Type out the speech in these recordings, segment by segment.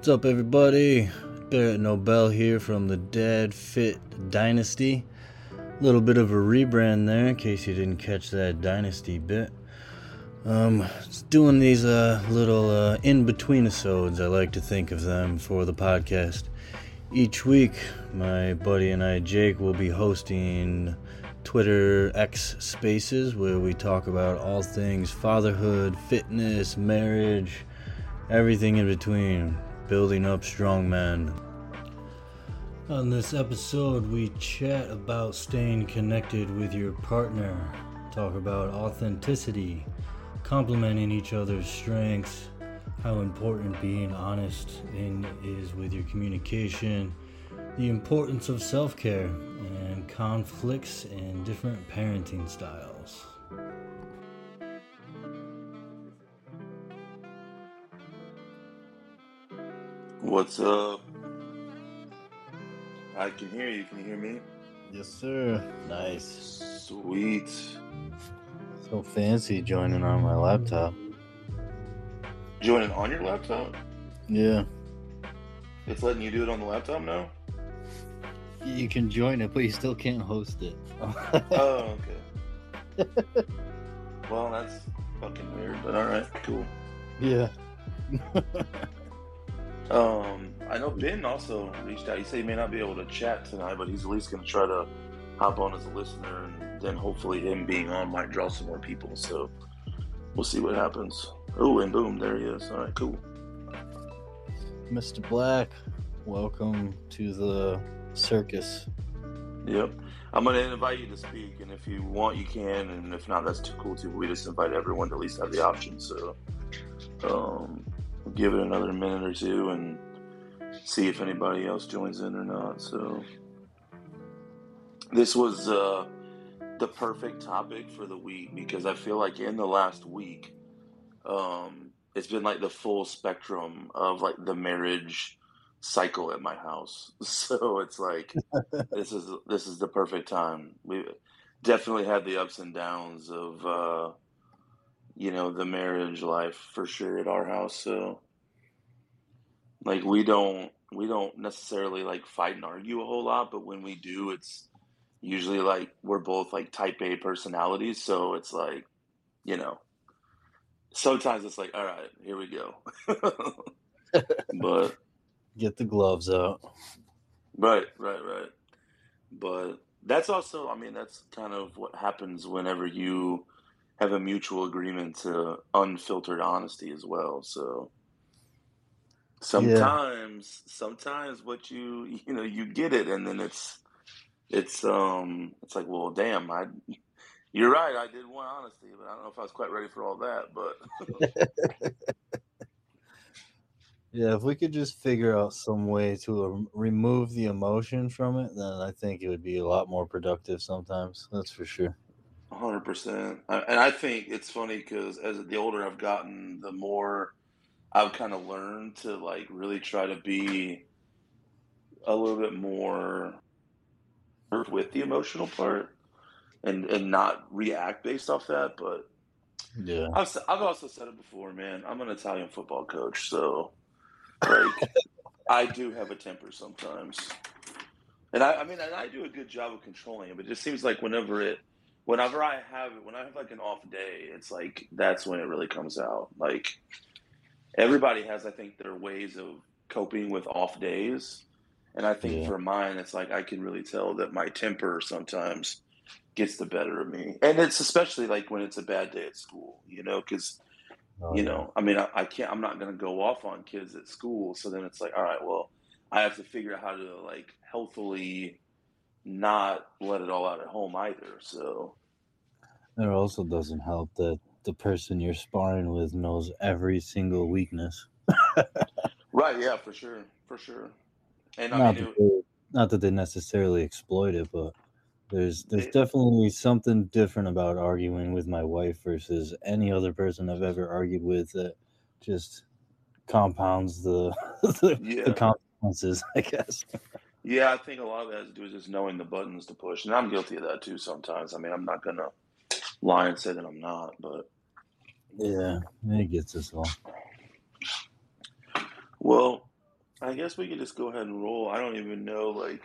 What's up, everybody? Barret Nobel here from the Dad Fit Dynasty. A little bit of a rebrand there, in case you didn't catch that Dynasty bit. Um, doing these uh, little uh, in between episodes, I like to think of them for the podcast. Each week, my buddy and I, Jake, will be hosting Twitter X Spaces where we talk about all things fatherhood, fitness, marriage, everything in between, building up strong men. On this episode, we chat about staying connected with your partner, talk about authenticity, complementing each other's strengths, how important being honest in is with your communication, the importance of self care, and conflicts in different parenting styles. What's up? I can hear you. Can you hear me? Yes, sir. Nice. Sweet. So fancy joining on my laptop. Joining on your laptop? Yeah. It's letting you do it on the laptop now? You can join it, but you still can't host it. Oh, okay. well, that's fucking weird, but alright, cool. yeah. Um, I know Ben also reached out. He said he may not be able to chat tonight, but he's at least going to try to hop on as a listener, and then hopefully him being on might draw some more people. So we'll see what happens. Oh, and boom, there he is. All right, cool. Mr. Black, welcome to the circus. Yep. I'm going to invite you to speak, and if you want, you can, and if not, that's too cool too. We just invite everyone to at least have the option. So, um, we'll give it another minute or two and see if anybody else joins in or not. So, this was uh, the perfect topic for the week because I feel like in the last week, um, it's been like the full spectrum of like the marriage cycle at my house. So it's like this is this is the perfect time. We definitely had the ups and downs of uh, you know the marriage life for sure at our house. So like we don't we don't necessarily like fight and argue a whole lot, but when we do, it's usually like we're both like type A personalities. So it's like you know sometimes it's like all right here we go, but. Get the gloves out. Right, right, right. But that's also, I mean, that's kind of what happens whenever you have a mutual agreement to unfiltered honesty as well. So sometimes, sometimes what you, you know, you get it and then it's, it's, um, it's like, well, damn, I, you're right. I did want honesty, but I don't know if I was quite ready for all that, but Yeah, if we could just figure out some way to remove the emotion from it, then I think it would be a lot more productive sometimes. That's for sure. Hundred percent. And I think it's funny because as the older I've gotten, the more I've kind of learned to like really try to be a little bit more with the emotional part and and not react based off that. But Yeah. I've I've also said it before, man. I'm an Italian football coach, so like I do have a temper sometimes, and I, I mean, and I do a good job of controlling it. But it just seems like whenever it, whenever I have when I have like an off day, it's like that's when it really comes out. Like everybody has, I think, their ways of coping with off days, and I think Yeah. for mine, it's like I can really tell that my temper sometimes gets the better of me, and it's especially like when it's a bad day at school, you know, because Oh, you yeah. know i mean I, I can't i'm not going to go off on kids at school so then it's like all right well i have to figure out how to like healthily not let it all out at home either so It also doesn't help that the person you're sparring with knows every single weakness. right yeah for sure for sure and i Not mean that, it, they, not that they necessarily exploit it, but there's there's it, definitely something different about arguing with my wife versus any other person I've ever argued with that just compounds the the, the consequences, I guess. Yeah i think a lot of that has to do with just knowing the buttons to push and i'm guilty of that too sometimes i mean i'm not gonna lie and say that i'm not but Yeah, it gets us all. well I guess we can just go ahead and roll. I don't even know, like,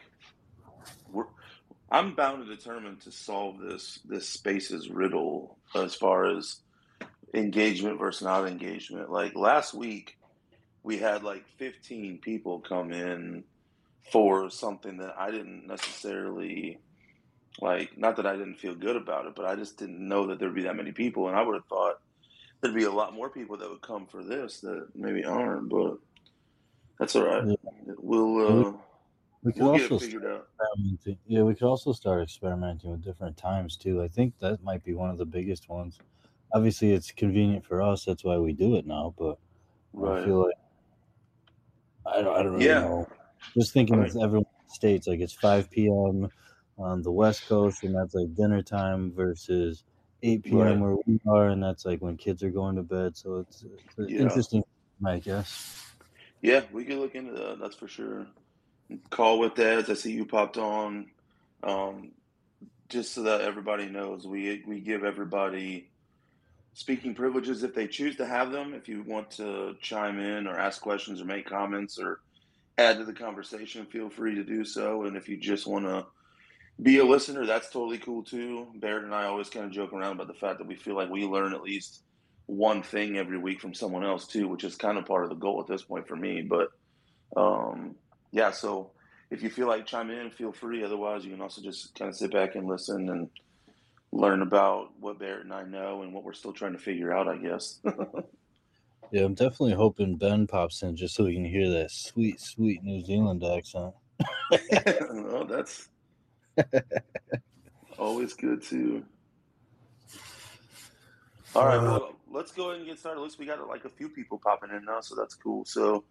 we're, I'm bound and determined to solve this this spaces riddle as far as engagement versus not engagement. Like last week, we had like 15 people come in for something that I didn't necessarily like. Not that I didn't feel good about it, but I just didn't know that there'd be that many people, and I would have thought there'd be a lot more people that would come for this that maybe aren't. But that's all right. Yeah. We'll uh, We could we'll get also it figured out. experimenting. Yeah, we could also start experimenting with different times too. I think that might be one of the biggest ones. Obviously, it's convenient for us. That's why we do it now. But I feel like I don't, I don't really Yeah. know. Just thinking Right. with everyone in the states, like it's 5 p.m. on the West Coast, and that's like dinner time versus 8 p.m. Right. where we are, and that's like when kids are going to bed. So it's, it's Yeah. interesting, I guess. Yeah, we could look into that. That's for sure. Call with Dads. I see you popped on. Um, just so that everybody knows, we we give everybody speaking privileges if they choose to have them. If you want to chime in or ask questions or make comments or add to the conversation, feel free to do so. And if you just want to be a listener, that's totally cool too. Barret and I always kind of joke around about the fact that we feel like we learn at least one thing every week from someone else too, which is kind of part of the goal at this point for me. But um, yeah, so if you feel like chime in, feel free. Otherwise, you can also just kind of sit back and listen and learn about what Barret and I know and what we're still trying to figure out, I guess. Yeah, I'm definitely hoping Ben pops in just so we can hear that sweet, sweet New Zealand accent. well, that's always good too. All right, well, let's go ahead and get started. At least we got like a few people popping in now, so that's cool. So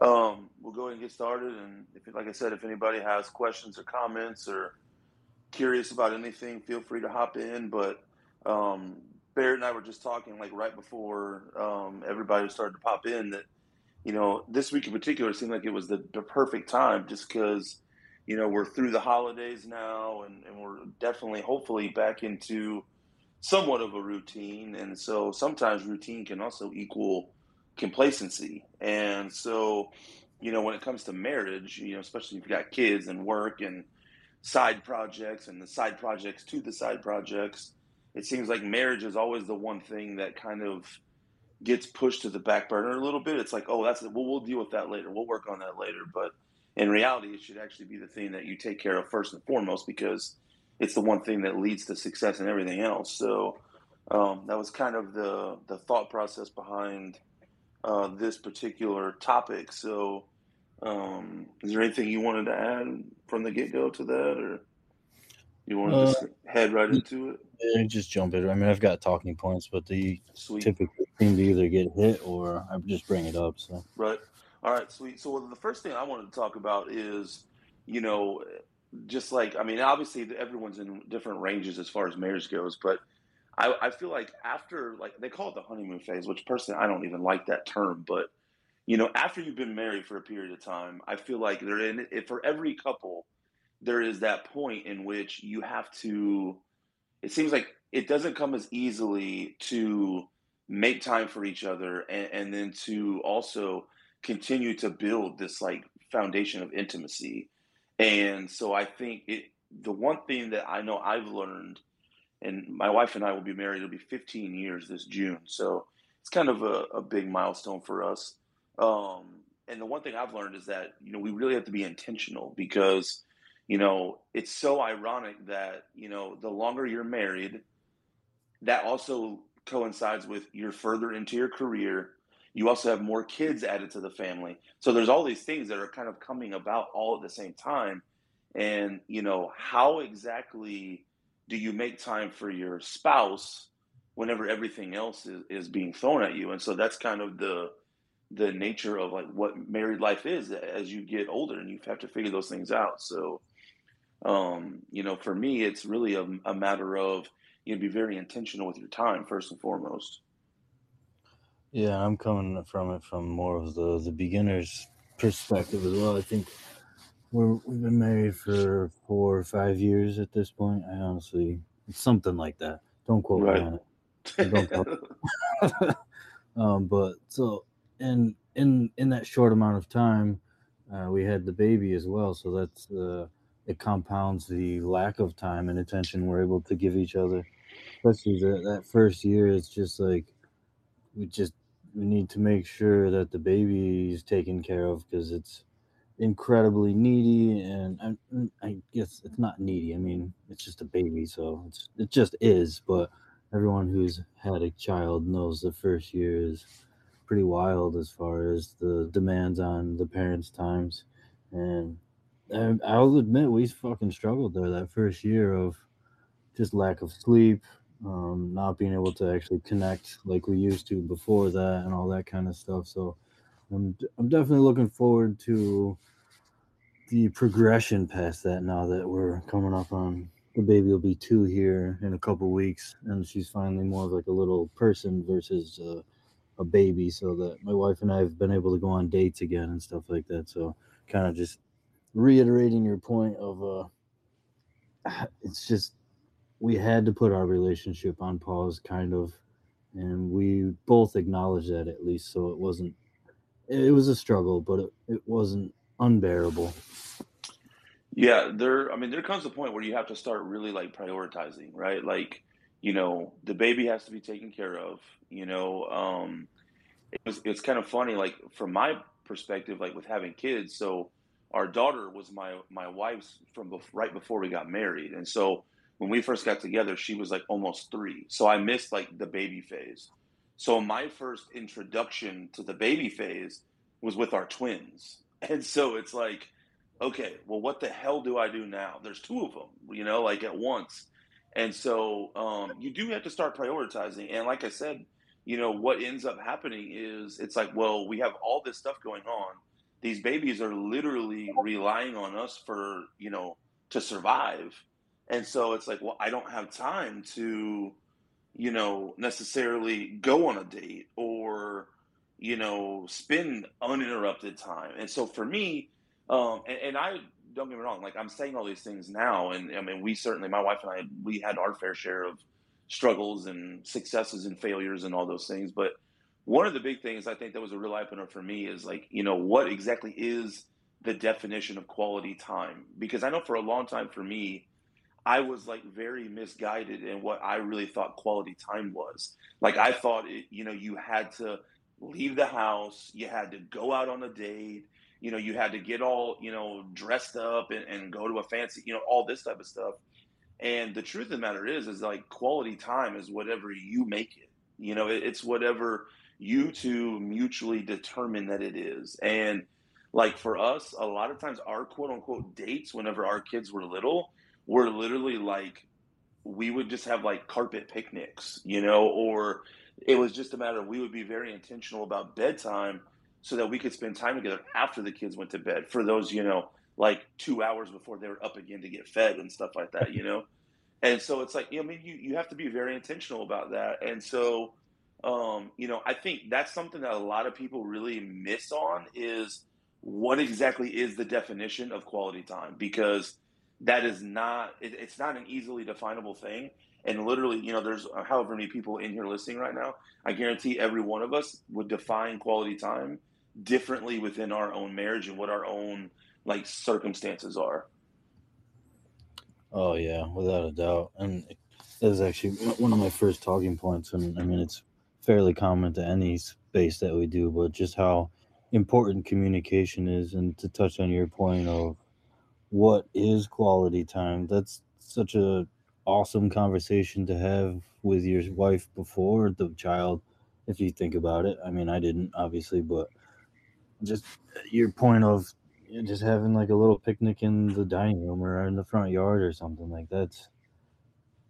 um, we'll go ahead and get started. And if, like I said, if anybody has questions or comments or curious about anything, feel free to hop in. But um, Barret and I were just talking like right before um, everybody started to pop in that you know this week in particular seemed like it was the, the perfect time just because you know we're through the holidays now and, and we're definitely hopefully back into somewhat of a routine. And so sometimes routine can also equal complacency. And so you know when it comes to marriage you know especially if you've got kids and work and side projects and the side projects to the side projects it seems like marriage is always the one thing that kind of gets pushed to the back burner a little bit. It's like oh that's well we'll deal with that later. We'll work on that later. But in reality it should actually be the thing that you take care of first and foremost because it's the one thing that leads to success and everything else. So um, that was kind of the the thought process behind uh, this particular topic. So um, is there anything you wanted to add from the get-go to that or you want to Uh, just head right into it yeah, just jump in. I mean, I've got talking points, but they sweet typically seem to either get hit or I just bring it up. So Right. All right, sweet. So the first thing I wanted to talk about is, you know, just like I mean, obviously everyone's in different ranges as far as marriage goes, but I, I feel like after like they call it the honeymoon phase, which personally I don't even like that term, but you know, after you've been married for a period of time, I feel like there in if for every couple there is that point in which you have to it seems like it doesn't come as easily to make time for each other and, and then to also continue to build this like foundation of intimacy. And so i think it the one thing that i know i've learned and my wife and i will be married it'll be 15 years this june so it's kind of a, a big milestone for us. Um, and the one thing i've learned is that you know we really have to be intentional because you know it's so ironic that you know the longer you're married that also coincides with you're further into your career. You also have more kids added to the family. So there's all these things that are kind of coming about all at the same time. And you know how exactly do you make time for your spouse whenever everything else is, is being thrown at you? And so that's kind of the the nature of like what married life is as you get older and you have to figure those things out. So um, you know, for me, it's really a, a matter of you know, be very intentional with your time first and foremost. yeah, I'm coming from it from more of the the beginner's perspective as well. I think we're we've been married for four or five years at this point. I honestly, it's something like that. Don't quote me on it. Don't quote. um, but so in in in that short amount of time, uh, we had the baby as well. So that's uh, it compounds the lack of time and attention we're able to give each other. Especially that, that first year, it's just like we just we need to make sure that the baby is taken care of because it's incredibly needy and I, I, guess it's not needy i mean it's just a baby so it's it just is but everyone who's had a child knows the first year is pretty wild as far as the demands on the parents times and i'll admit we fucking struggled there that first year of just lack of sleep um, not being able to actually connect like we used to before that and all that kind of stuff. So I'm, I'm definitely looking forward to the progression past that now that we're coming up on the baby will be two here in a couple weeks and she's finally more of like a little person versus a baby so that my wife and i have been able to go on dates again and stuff like that. So kind of just reiterating your point of uh it's just we had to put our relationship on pause kind of and we both acknowledged that at least so it wasn't it was a struggle but it, it wasn't unbearable. Yeah, there. I mean, there comes a point where you have to start really like prioritizing, right? Like, you know, the baby has to be taken care of. You know, um, it was, it's kind of funny, like from my perspective, like with having kids. So, our daughter was my my wife's from bef- right before we got married, and so when we first got together, she was like almost three. So I missed like the baby phase. So my first introduction to the baby phase was with our twins, and so it's like, okay, well, what the hell do I do now? There's two of them, you know, like at once. And so um, you do have to start prioritizing. And like I said, you know, what ends up happening is it's like, well, we have all this stuff going on. These babies are literally relying on us for, you know, to survive. And so it's like, well, I don't have time to, you know, necessarily go on a date or, you know, spend uninterrupted time. And so for me, um, and, and I don't get me wrong, like I'm saying all these things now, and I mean, we certainly, my wife and I, we had our fair share of struggles and successes and failures and all those things. But one of the big things I think that was a real eye opener for me is like, you know, what exactly is the definition of quality time? Because I know for a long time for me, I was like very misguided in what I really thought quality time was. Like I thought it, you know, you had to leave the house, you had to go out on a date, you know, you had to get all, you know, dressed up and, and go to a fancy, you know, all this type of stuff. And the truth of the matter is, is like quality time is whatever you make it. You know, it, it's whatever you two mutually determine that it is. And like for us, a lot of times our quote unquote dates, whenever our kids were little, were literally like we would just have like carpet picnics, you know, or it was just a matter of we would be very intentional about bedtime so that we could spend time together after the kids went to bed for those, you know, like two hours before they were up again to get fed and stuff like that, you know? And so it's like, I mean, you, you have to be very intentional about that. And so, um, you know, I think that's something that a lot of people really miss on is what exactly is the definition of quality time? Because that is not, it, it's not an easily definable thing. And literally, you know, there's however many people in here listening right now. I guarantee every one of us would define quality time differently within our own marriage and what our own like circumstances are. Oh yeah, without a doubt. And that is actually one of my first talking points. And I mean, it's fairly common to any space that we do, but just how important communication is. And to touch on your point of what is quality time, that's such a awesome conversation to have with your wife before the child if you think about it i mean i didn't obviously but just your point of just having like a little picnic in the dining room or in the front yard or something like that's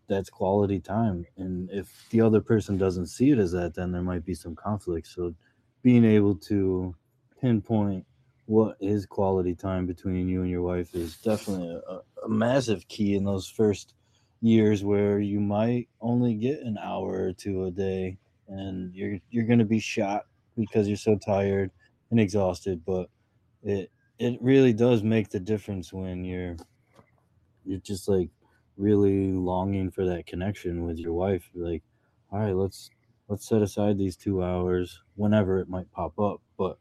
that's quality time and if the other person doesn't see it as that then there might be some conflict. So being able to pinpoint what is quality time between you and your wife is definitely a, a massive key in those first years where you might only get an hour or two a day and you're you're going to be shot because you're so tired and exhausted but it it really does make the difference when you're you're just like really longing for that connection with your wife like all right let's let's set aside these 2 hours whenever it might pop up but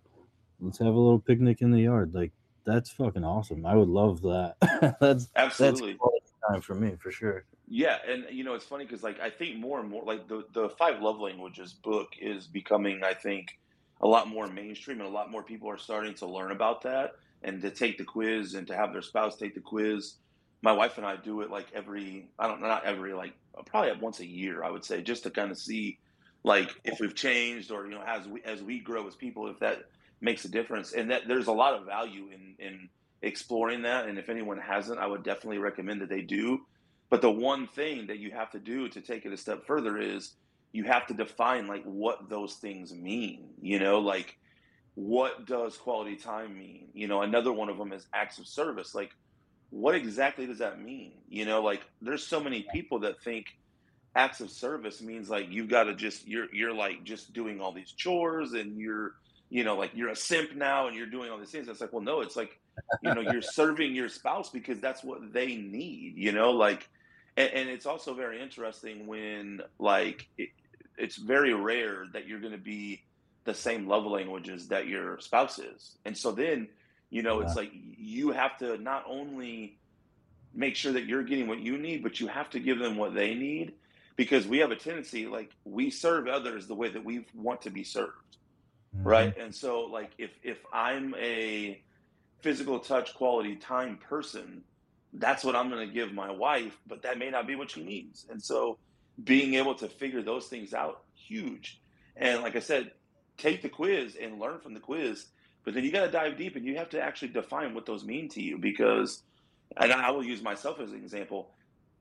let's have a little picnic in the yard like that's fucking awesome. I would love that. that's absolutely that's time for me for sure. Yeah, and you know it's funny because like I think more and more like the the five love languages book is becoming I think a lot more mainstream and a lot more people are starting to learn about that and to take the quiz and to have their spouse take the quiz. My wife and I do it like every I don't know not every like uh, probably once a year I would say just to kind of see like if we've changed or you know as we as we grow as people if that makes a difference and that there's a lot of value in in exploring that and if anyone hasn't I would definitely recommend that they do but the one thing that you have to do to take it a step further is you have to define like what those things mean. You know, like what does quality time mean? You know, another one of them is acts of service. Like, what exactly does that mean? You know, like there's so many people that think acts of service means like you've got to just you're you're like just doing all these chores and you're you know like you're a simp now and you're doing all these things. It's like, well, no, it's like you know you're serving your spouse because that's what they need. You know, like and, and it's also very interesting when like it, it's very rare that you're going to be the same love languages that your spouse is and so then you know yeah. it's like you have to not only make sure that you're getting what you need but you have to give them what they need because we have a tendency like we serve others the way that we want to be served mm-hmm. right and so like if if i'm a physical touch quality time person that's what I'm going to give my wife, but that may not be what she needs. And so being able to figure those things out, huge. And like I said, take the quiz and learn from the quiz, but then you got to dive deep and you have to actually define what those mean to you because, and I will use myself as an example,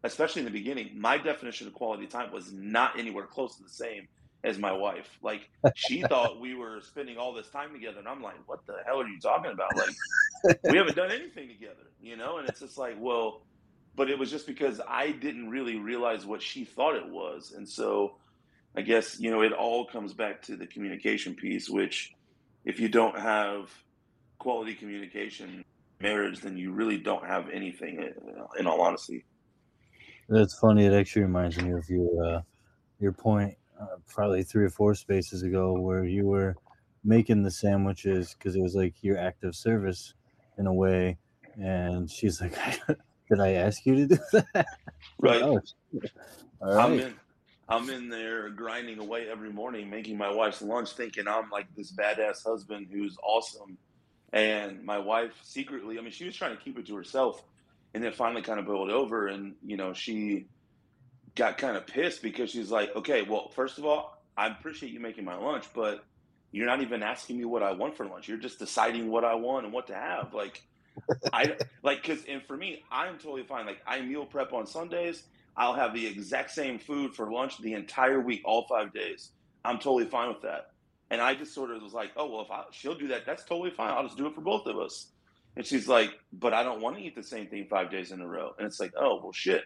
especially in the beginning, my definition of quality time was not anywhere close to the same as my wife. Like she thought we were spending all this time together, and I'm like, "What the hell are you talking about? Like we haven't done anything together, you know?" And it's just like, well, but it was just because I didn't really realize what she thought it was, and so I guess you know it all comes back to the communication piece, which if you don't have quality communication marriage, then you really don't have anything. In all honesty, that's funny. It actually reminds me of your uh, your point uh, probably three or four spaces ago where you were making the sandwiches because it was like your act of service in a way. And she's like, Did I ask you to do that? Right. oh, All right. I'm in, I'm in there grinding away every morning, making my wife's lunch, thinking I'm like this badass husband who's awesome. And my wife secretly, I mean, she was trying to keep it to herself and then finally kind of boiled over. And, you know, she, got kind of pissed because she's like, okay, well, first of all, I appreciate you making my lunch, but you're not even asking me what I want for lunch. You're just deciding what I want and what to have. Like, I like because and for me, I'm totally fine. Like, I meal prep on Sundays. I'll have the exact same food for lunch the entire week, all five days. I'm totally fine with that. And I just sort of was like, oh well, if I, she'll do that, that's totally fine. I'll just do it for both of us. And she's like, but I don't want to eat the same thing five days in a row. And it's like, oh well, shit.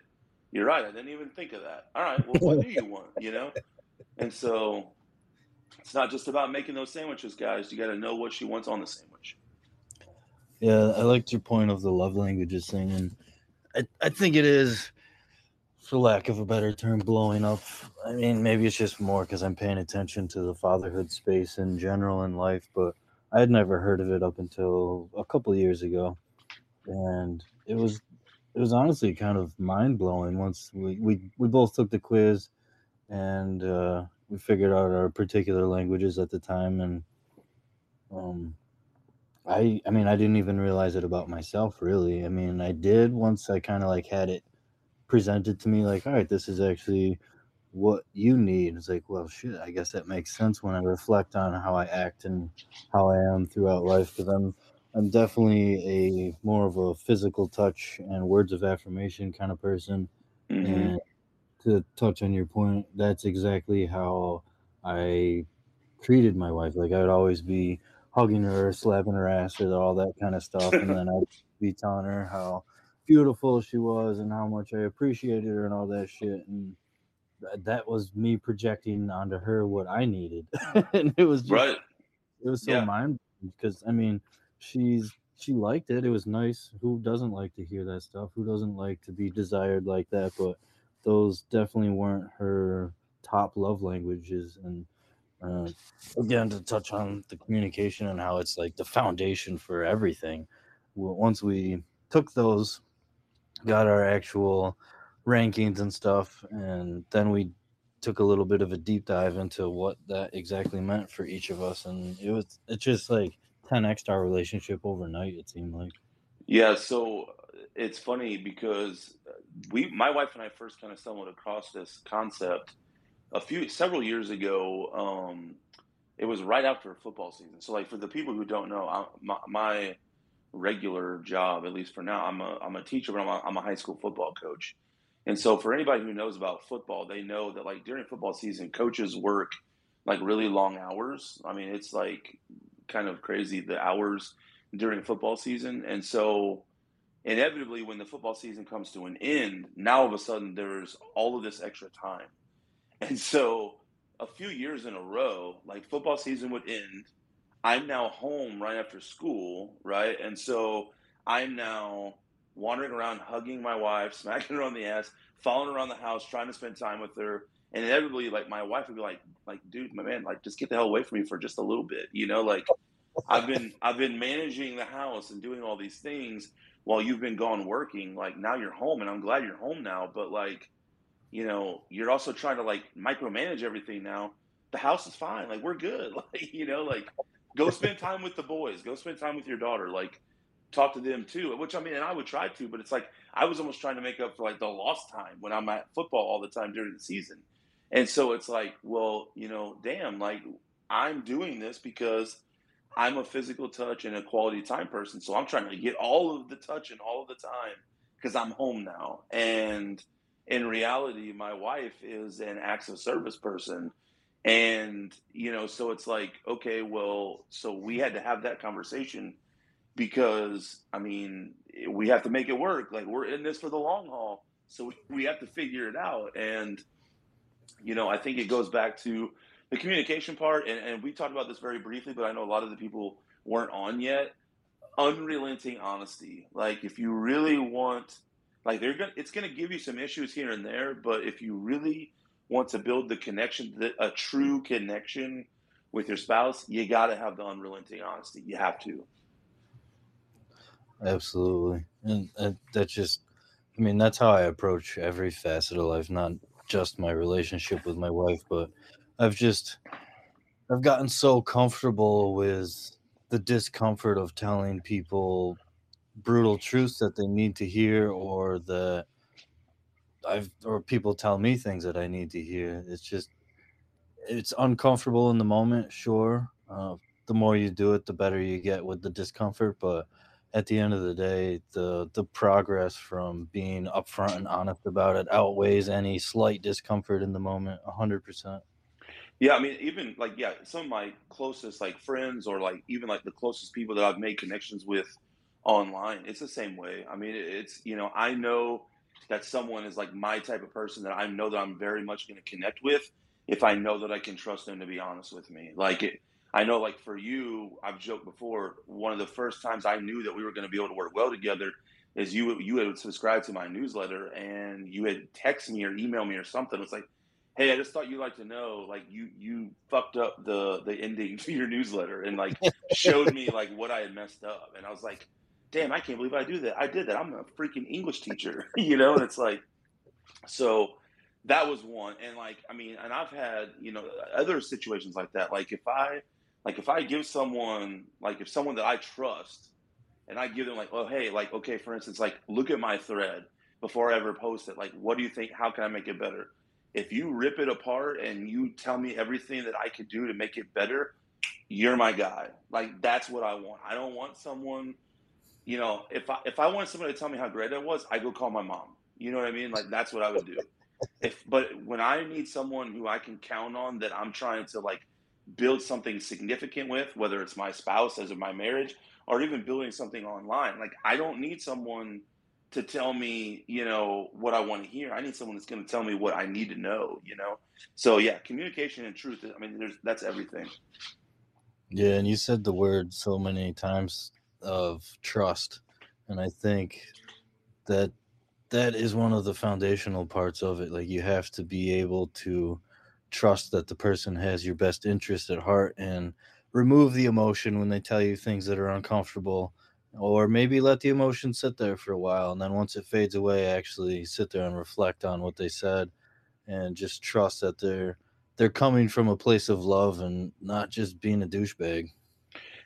You're right. I didn't even think of that. All right. Well, what do you want? You know? And so it's not just about making those sandwiches, guys. You got to know what she wants on the sandwich. Yeah, I liked your point of the love languages thing. And I, I think it is, for lack of a better term, blowing up. I mean, maybe it's just more because I'm paying attention to the fatherhood space in general in life, but I had never heard of it up until a couple years ago. And it was it was honestly kind of mind blowing once we, we, we both took the quiz and uh, we figured out our particular languages at the time and um, I I mean I didn't even realize it about myself really. I mean I did once I kind of like had it presented to me like all right this is actually what you need. It's like well shit I guess that makes sense when I reflect on how I act and how I am throughout life because I'm I'm definitely a more of a physical touch and words of affirmation kind of person. Mm-hmm. And to touch on your point, that's exactly how I treated my wife. Like I would always be hugging her, slapping her ass, or all that kind of stuff, and then I'd be telling her how beautiful she was and how much I appreciated her and all that shit. And that was me projecting onto her what I needed, and it was just, right. It was so yeah. mind because I mean she's she liked it. It was nice. Who doesn't like to hear that stuff? Who doesn't like to be desired like that? But those definitely weren't her top love languages. And uh, again, to touch on the communication and how it's like the foundation for everything. once we took those, got our actual rankings and stuff, and then we took a little bit of a deep dive into what that exactly meant for each of us, and it was it's just like 10x our relationship overnight. It seemed like. Yeah, so it's funny because we, my wife and I, first kind of stumbled across this concept a few several years ago. Um, it was right after football season. So, like for the people who don't know, I, my, my regular job, at least for now, I'm a I'm a teacher, but I'm a, I'm a high school football coach. And so, for anybody who knows about football, they know that like during football season, coaches work like really long hours. I mean, it's like kind of crazy the hours during football season. And so, inevitably, when the football season comes to an end, now all of a sudden there's all of this extra time. And so, a few years in a row, like football season would end. I'm now home right after school, right? And so I'm now wandering around, hugging my wife, smacking her on the ass, following around the house, trying to spend time with her. And inevitably, like my wife would be like, like, dude, my man, like, just get the hell away from me for just a little bit, you know? Like, I've been, I've been managing the house and doing all these things while you've been gone working. Like, now you're home, and I'm glad you're home now. But like, you know, you're also trying to like micromanage everything now. The house is fine, like we're good, like you know, like go spend time with the boys, go spend time with your daughter, like talk to them too. Which I mean, and I would try to, but it's like I was almost trying to make up for like the lost time when I'm at football all the time during the season. And so it's like, well, you know, damn, like I'm doing this because I'm a physical touch and a quality time person. So I'm trying to get all of the touch and all of the time because I'm home now. And in reality, my wife is an acts of service person. And, you know, so it's like, okay, well, so we had to have that conversation because I mean, we have to make it work. Like we're in this for the long haul, so we have to figure it out. And you know, I think it goes back to the communication part, and, and we talked about this very briefly, but I know a lot of the people weren't on yet. Unrelenting honesty. Like if you really want, like they're gonna, it's gonna give you some issues here and there, but if you really want to build the connection, a true connection with your spouse, you got to have the unrelenting honesty. You have to. Absolutely. And uh, that just, I mean, that's how I approach every facet of life, not just my relationship with my wife, but I've just, I've gotten so comfortable with the discomfort of telling people brutal truths that they need to hear or that I've, or people tell me things that I need to hear. It's just, it's uncomfortable in the moment, sure. Uh, the more you do it, the better you get with the discomfort, but at the end of the day, the the progress from being upfront and honest about it outweighs any slight discomfort in the moment, hundred percent. Yeah, I mean, even like yeah, some of my closest like friends or like even like the closest people that I've made connections with online, it's the same way. I mean, it's you know, I know that someone is like my type of person that I know that I'm very much going to connect with if I know that I can trust them to be honest with me. Like it, I know, like for you, I've joked before. One of the first times I knew that we were going to be able to work well together is you you had subscribed to my newsletter and you had texted me or emailed me or something. It's like, hey, I just thought you'd like to know, like you you fucked up the the ending to your newsletter and like showed me like what I had messed up, and I was like, damn, I can't believe I do that. I did that. I'm a freaking English teacher, you know. And it's like, so that was one, and like I mean, and I've had you know other situations like that. Like if I like if I give someone like if someone that I trust and I give them like, oh hey, like okay, for instance, like look at my thread before I ever post it. Like, what do you think? How can I make it better? If you rip it apart and you tell me everything that I could do to make it better, you're my guy. Like that's what I want. I don't want someone, you know, if I if I want somebody to tell me how great I was, I go call my mom. You know what I mean? Like that's what I would do. If but when I need someone who I can count on that I'm trying to like build something significant with, whether it's my spouse as of my marriage or even building something online. Like I don't need someone to tell me, you know, what I want to hear. I need someone that's going to tell me what I need to know, you know? So yeah, communication and truth. I mean, there's, that's everything. Yeah. And you said the word so many times of trust. And I think that that is one of the foundational parts of it. Like you have to be able to trust that the person has your best interest at heart and remove the emotion when they tell you things that are uncomfortable or maybe let the emotion sit there for a while and then once it fades away actually sit there and reflect on what they said and just trust that they're they're coming from a place of love and not just being a douchebag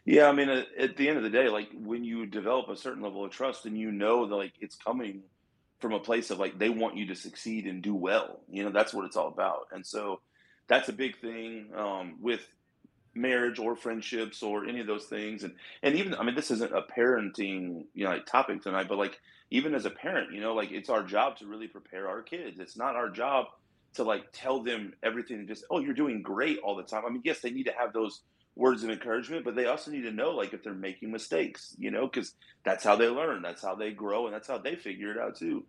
Yeah, I mean, at, at the end of the day, like when you develop a certain level of trust and you know that like it's coming from a place of like they want you to succeed and do well, you know, that's what it's all about. And so that's a big thing um, with marriage or friendships or any of those things. And and even I mean, this isn't a parenting you know like topic tonight, but like even as a parent, you know, like it's our job to really prepare our kids. It's not our job to like tell them everything and just oh you're doing great all the time. I mean, yes, they need to have those words of encouragement, but they also need to know like if they're making mistakes, you know, because that's how they learn, that's how they grow, and that's how they figure it out too.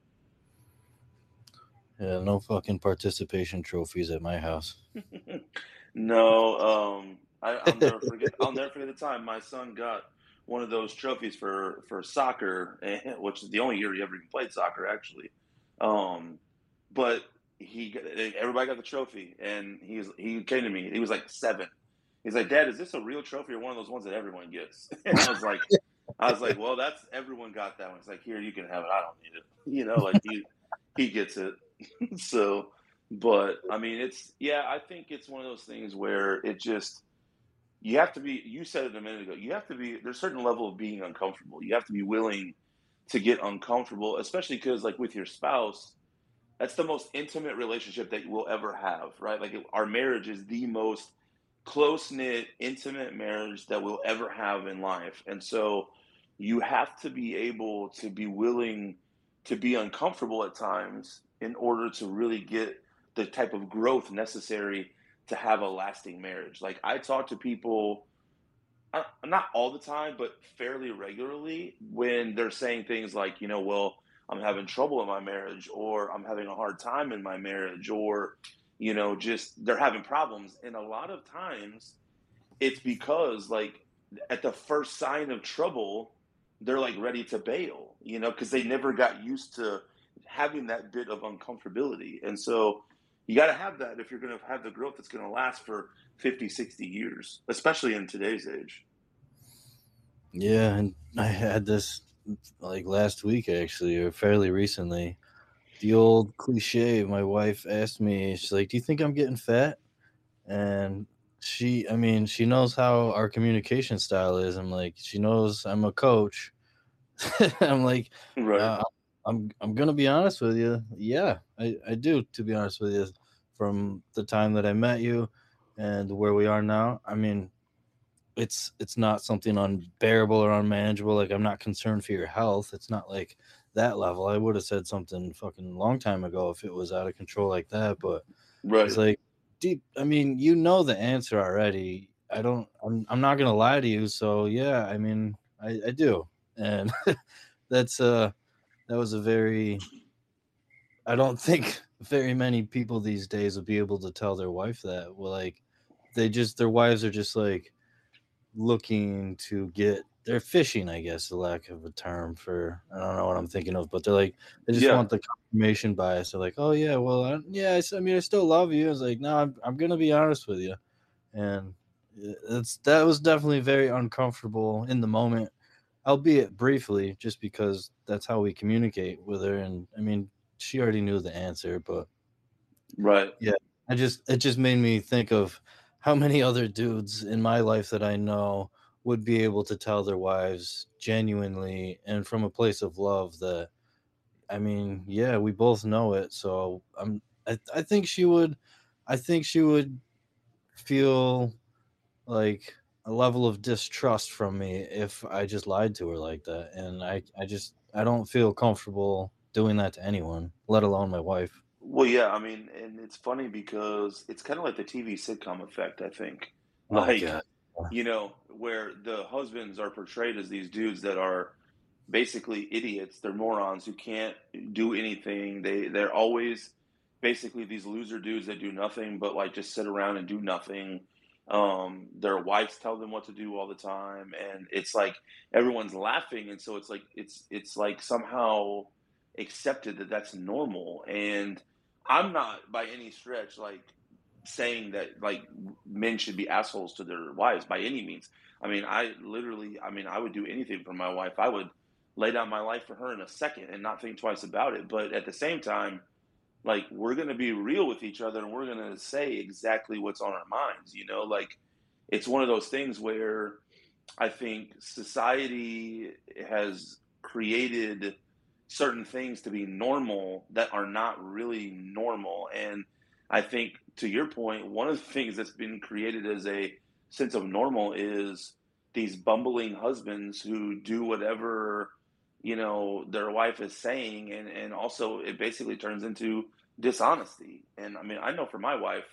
yeah no fucking participation trophies at my house no, um, I, I'll never forget. I'll never forget the time my son got one of those trophies for for soccer, eh, which is the only year he ever even played soccer, actually. Um, but he, got- everybody got the trophy, and he's he came to me. He was like seven. He's like, Dad, is this a real trophy or one of those ones that everyone gets? And I was like, I was like, well, that's everyone got that one. It's like, here, you can have it. I don't need it. You know, like he he gets it. so, but I mean, it's yeah. I think it's one of those things where it just you have to be. You said it a minute ago. You have to be. There's a certain level of being uncomfortable. You have to be willing to get uncomfortable, especially because like with your spouse, that's the most intimate relationship that you will ever have, right? Like our marriage is the most close knit, intimate marriage that we'll ever have in life. And so you have to be able to be willing to be uncomfortable at times in order to really get the type of growth necessary to have a lasting marriage. Like I talk to people uh, not all the time, but fairly regularly when they're saying things like, you know, well, I'm having trouble in my marriage, or I'm having a hard time in my marriage, or, you know, just they're having problems. And a lot of times it's because, like, at the first sign of trouble, they're like ready to bail, you know, because they never got used to having that bit of uncomfortability. And so you got to have that if you're going to have the growth that's going to last for 50, 60 years, especially in today's age. yeah and i had this like last week actually or fairly recently the old cliche my wife asked me she's like do you think i'm getting fat? And she i mean she knows how our communication style is. I'm like she knows i'm a coach. I'm like Right. uh, i'm i'm gonna be honest with you. Yeah i i do to be honest with you from the time that i met you and where we are now. I mean it's it's not something unbearable or unmanageable. Like i'm not concerned for your health. It's not like that level i would have said something fucking long time ago if it was out of control like that but Right. it's like deep i mean you know the answer already i don't i'm, I'm not gonna lie to you so yeah i mean i, I do and that's uh that was a very i don't think very many people these days would be able to tell their wife that well like they just their wives are just like looking to get they're fishing i guess the lack of a term for i don't know what i'm thinking of but they're like they just Yeah. want the confirmation bias they're like oh yeah well I, yeah I mean i still love you it's like no I'm, I'm gonna be honest with you and uh, it's that was definitely very uncomfortable in the moment albeit briefly just because that's how we communicate with her and i mean she already knew the answer but Right. Yeah, I just it just made me think of how many other dudes in my life that I know would be able to tell their wives genuinely and from a place of love that I mean, yeah, we both know it. So I'm I, I think she would I think she would feel like a level of distrust from me if I just lied to her like that. And I I just I don't feel comfortable doing that to anyone, let alone my wife. Well, yeah, I mean, and it's funny because it's kind of like the TV sitcom effect, I think. Oh Like. You know, where the husbands are portrayed as these dudes that are basically idiots. They're morons who can't do anything. They they're always basically these loser dudes that do nothing but like just sit around and do nothing. Um, their wives tell them what to do all the time, and it's like everyone's laughing, and so it's like it's it's like somehow accepted that that's normal. And I'm not by any stretch like saying that like men should be assholes to their wives by any means. I mean, I literally, I mean, I would do anything for my wife. I would lay down my life for her in a second and not think twice about it. But at the same time, like we're going to be real with each other and we're going to say exactly what's on our minds, you know, like it's one of those things where I think society has created certain things to be normal that are not really normal. And I think to your point, one of the things that's been created as a sense of normal is these bumbling husbands who do whatever you know their wife is saying and and also it basically turns into dishonesty. And i mean i know for my wife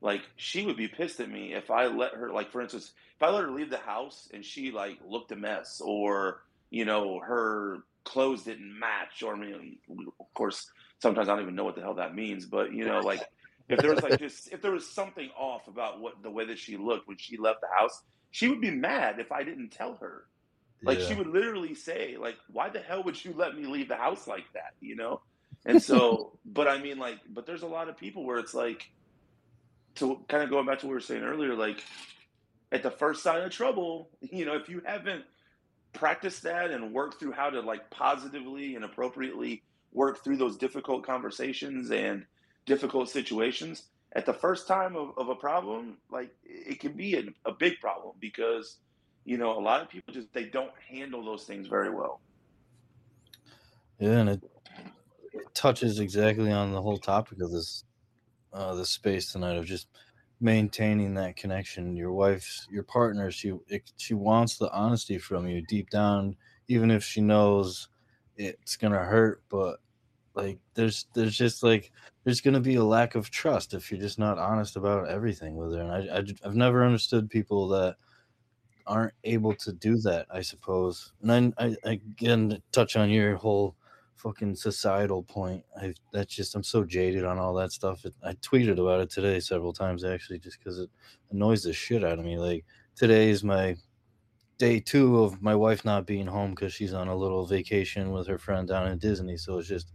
like she would be pissed at me if i let her like for instance if i let her leave the house and she like looked a mess or you know her clothes didn't match or i mean of course sometimes i don't even know what the hell that means but you know like if there was like just if there was something off about what the way that she looked when she left the house she would be mad if i didn't tell her like yeah. she would literally say, like, why the hell would you let me leave the house like that? You know? And so, but I mean, like, but there's a lot of people where it's like, to kind of going back to what we were saying earlier, like, at the first sign of trouble, you know, if you haven't practiced that and worked through how to like positively and appropriately work through those difficult conversations and difficult situations, at the first time of, of a problem, like it can be a, a big problem because you know, a lot of people just they don't handle those things very well. Yeah, and it, it touches exactly on the whole topic of this uh the space tonight of just maintaining that connection. Your wife's your partner, she it, she wants the honesty from you deep down, even if she knows it's gonna hurt, but like there's there's just like there's gonna be a lack of trust if you're just not honest about everything with her. And I, I I've never understood people that aren't able to do that, I suppose. And I, I again touch on your whole fucking societal point. I that's just I'm so jaded on all that stuff. It, I tweeted about it today several times actually, just because it annoys the shit out of me. Like today is my day two of my wife not being home because she's on a little vacation with her friend down in Disney. So it's just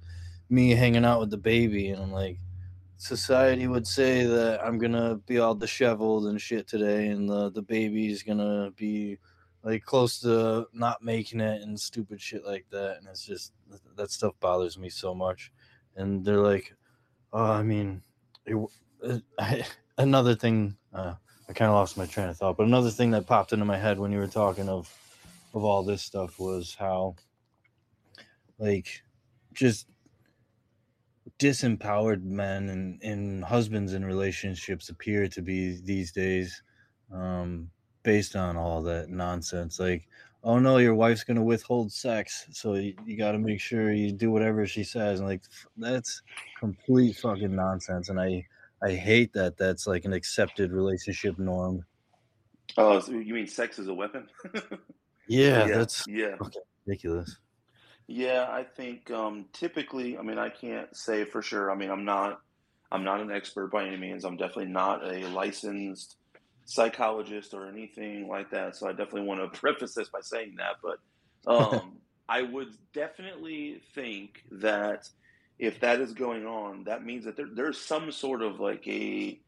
me hanging out with the baby, and I'm like society would say that I'm gonna be all disheveled and shit today, and the the baby's gonna be like close to not making it and stupid shit like that. And it's just that stuff bothers me so much. And they're like, oh, I mean, it, it, I, another thing. Uh, I kind of lost my train of thought, but another thing that popped into my head when you were talking of of all this stuff was how like just disempowered men and, and husbands in relationships appear to be these days um, based on all that nonsense like oh no your wife's going to withhold sex so you, you got to make sure you do whatever she says and like that's complete fucking nonsense and i i hate that that's like an accepted relationship norm. Oh so you mean sex is a weapon? Yeah, yeah, that's yeah. ridiculous yeah, I think um, typically, I mean, I can't say for sure. I mean, I'm not, I'm not an expert by any means. I'm definitely not a licensed psychologist or anything like that. So I definitely want to preface this by saying that. But um, I would definitely think that if that is going on, that means that there, there's some sort of like a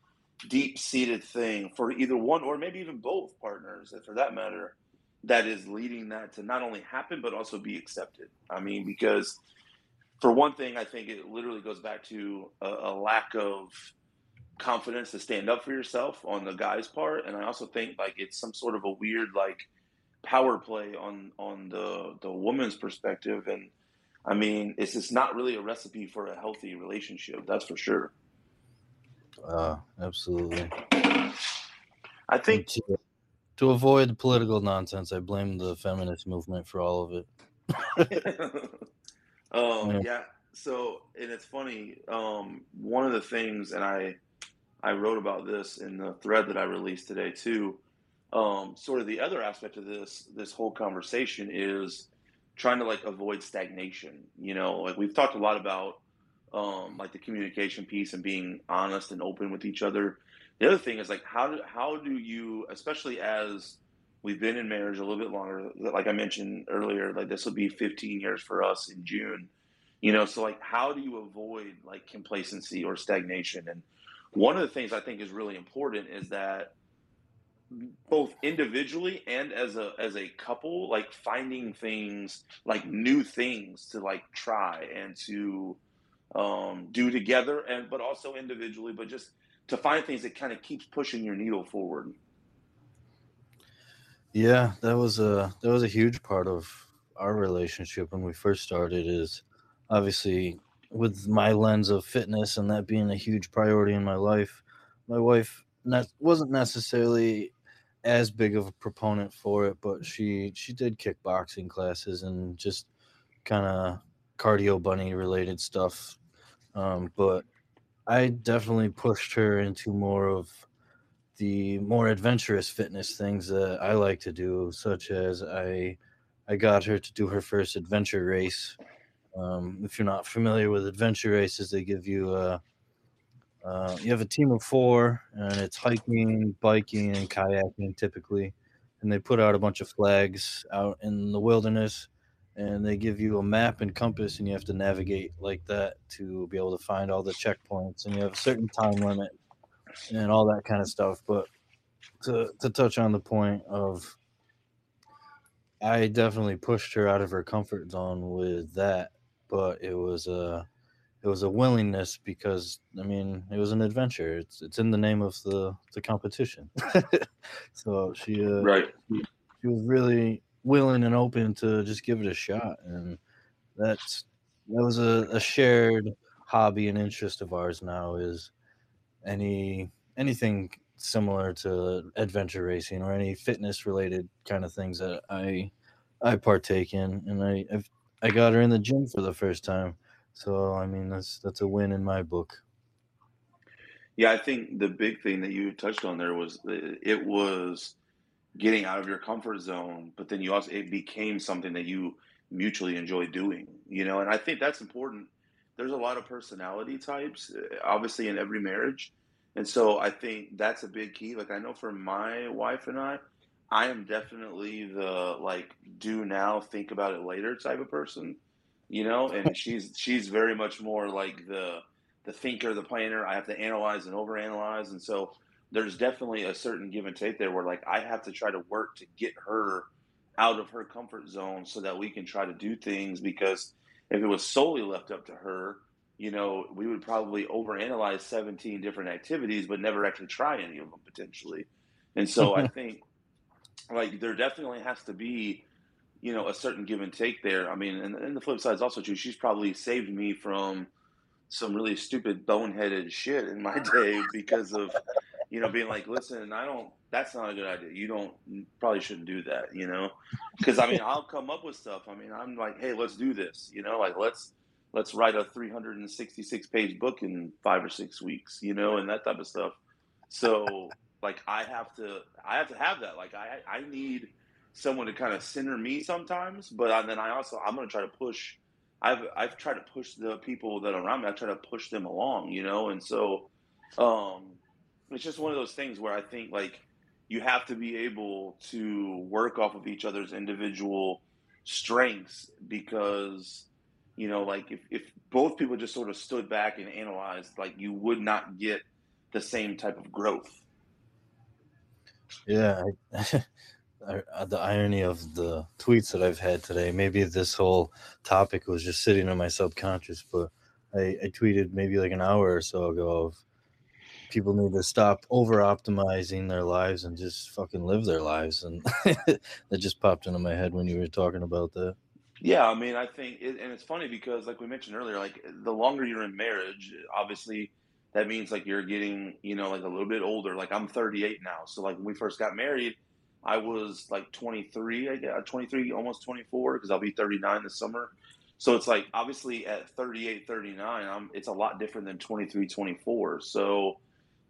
deep seated thing for either one or maybe even both partners, for that matter, that is leading that to not only happen but also be accepted. I mean, because for one thing, I think it literally goes back to a, a lack of confidence to stand up for yourself on the guy's part, and I also think like it's some sort of a weird like power play on on the the woman's perspective and. I mean, it's just not really a recipe for a healthy relationship. That's for sure. Uh, absolutely. I think to avoid political nonsense, I blame the feminist movement for all of it. um, yeah. yeah. So, and it's funny. Um, one of the things, and I, I wrote about this in the thread that I released today too. Um, sort of the other aspect of this, this whole conversation is trying to like avoid stagnation. You know, like we've talked a lot about, um, like the communication piece and being honest and open with each other the other thing is like how do how do you, especially as we've been in marriage a little bit longer, like I mentioned earlier, like this will be 15 years for us in June. You know, so like how do you avoid like complacency or stagnation? And one of the things I think is really important is that both individually and as a as a couple like finding things like new things to like try and to um, do together and but also individually but just to find things that kind of keeps pushing your needle forward yeah that was a that was a huge part of our relationship when we first started is obviously with my lens of fitness and that being a huge priority in my life my wife ne- wasn't necessarily as big of a proponent for it, but she she did kickboxing classes and just kind of cardio bunny related stuff. Um, but I definitely pushed her into more of the more adventurous fitness things that I like to do, such as I I got her to do her first adventure race. Um, if you're not familiar with adventure races, they give you a uh, you have a team of four, and it's hiking, biking, and kayaking typically. And they put out a bunch of flags out in the wilderness, and they give you a map and compass, and you have to navigate like that to be able to find all the checkpoints. And you have a certain time limit and all that kind of stuff. But to to touch on the point of, I definitely pushed her out of her comfort zone with that, but it was a it was a willingness because I mean it was an adventure. It's it's in the name of the the competition. so she uh, right she, was really willing and open to just give it a shot, and that's that was a, a shared hobby and interest of ours now is any anything similar to adventure racing or any fitness related kind of things that I I partake in, and I I've, I got her in the gym for the first time so I mean, that's that's a win in my book. Yeah, I think the big thing that you touched on there was uh, it was getting out of your comfort zone, but then you also it became something that you mutually enjoy doing, you know, and I think that's important. There's a lot of personality types, eh, obviously, in every marriage. And so I think that's a big key. Like I know for my wife and I, I am definitely the like do now, think about it later type of person you know, and she's she's very much more like the the thinker, the planner. I have to analyze and overanalyze, and so there's definitely a certain give and take there where like I have to try to work to get her out of her comfort zone so that we can try to do things because if it was solely left up to her, you know, we would probably overanalyze 17 different activities but never actually try any of them potentially. And so I think like there definitely has to be you know a certain give and take there. I mean, and, and the flip side is also true. She's probably saved me from some really stupid boneheaded shit in my day because of you know being like, listen, I don't. That's not a good idea. You don't probably shouldn't do that. You know, because I mean, I'll come up with stuff. I mean, I'm like, hey, let's do this. You know, like let's let's write a 366 page book in five or six weeks. You know, and that type of stuff. So like I have to I have to have that. Like I I need someone to kind of center me sometimes, but then I also I'm going to try to push. I've I've tried to push the people that are around me. I try to push them along, you know, and so um, it's just one of those things where I think like you have to be able to work off of each other's individual strengths because you know like if, if both people just sort of stood back and analyzed like you would not get the same type of growth yeah uh, the irony of the tweets that I've had today. Maybe this whole topic was just sitting in my subconscious, but I, I tweeted maybe like an hour or so ago of people need to stop over optimizing their lives and just fucking live their lives. And that just popped into my head when you were talking about that. Yeah, I mean, I think, it, and it's funny because, like we mentioned earlier, like the longer you're in marriage, obviously that means like you're getting, you know, like a little bit older. Like I'm 38 now, so like when we first got married, I was like 23, I guess, uh, 23, almost 24, because I'll be 39 this summer. So it's like obviously at 38, 39, I'm, it's a lot different than 23, 24. So,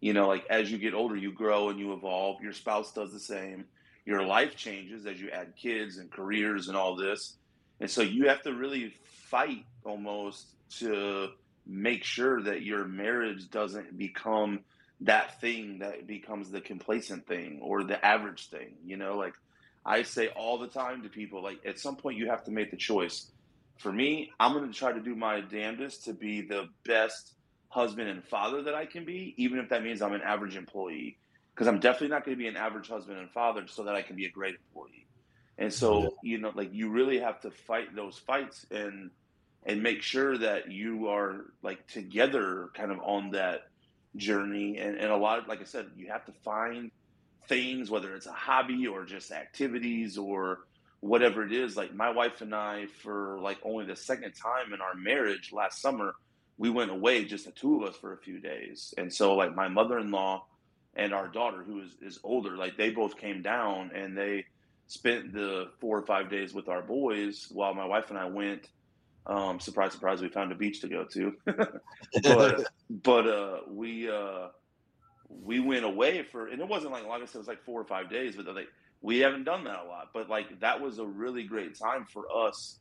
you know, like as you get older, you grow and you evolve. Your spouse does the same. Your life changes as you add kids and careers and all this. And so you have to really fight almost to make sure that your marriage doesn't become that thing that becomes the complacent thing or the average thing. You know, like I say all the time to people, like at some point you have to make the choice. For me, I'm going to try to do my damnedest to be the best husband and father that I can be, even if that means I'm an average employee. Because I'm definitely not going to be an average husband and father so that I can be a great employee. And so, you know, like you really have to fight those fights and and make sure that you are like together kind of on that journey. And, and a lot of, like I said, you have to find things, whether it's a hobby or just activities or whatever it is. Like my wife and I, for like only the second time in our marriage last summer, we went away, just the two of us, for a few days. And so, like my mother in law and our daughter, who is, is older, like they both came down and they spent the four or five days with our boys while my wife and I went. Um, surprise, surprise, we found a beach to go to. but but uh, we uh, we went away for, and it wasn't like like I it was like four or five days, but like we haven't done that a lot. But like that was a really great time for us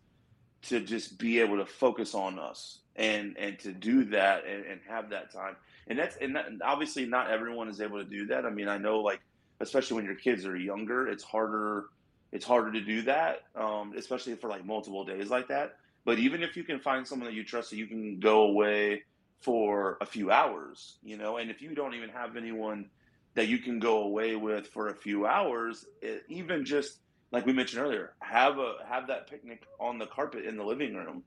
to just be able to focus on us and and to do that and, and have that time. And that's and, that, and obviously not everyone is able to do that. I mean, I know like especially when your kids are younger, it's harder. It's harder to do that, um, especially for like multiple days like that. But even if you can find someone that you trust, that you can go away for a few hours, you know, and if you don't even have anyone that you can go away with for a few hours, it, even just like we mentioned earlier, have a have that picnic on the carpet in the living room,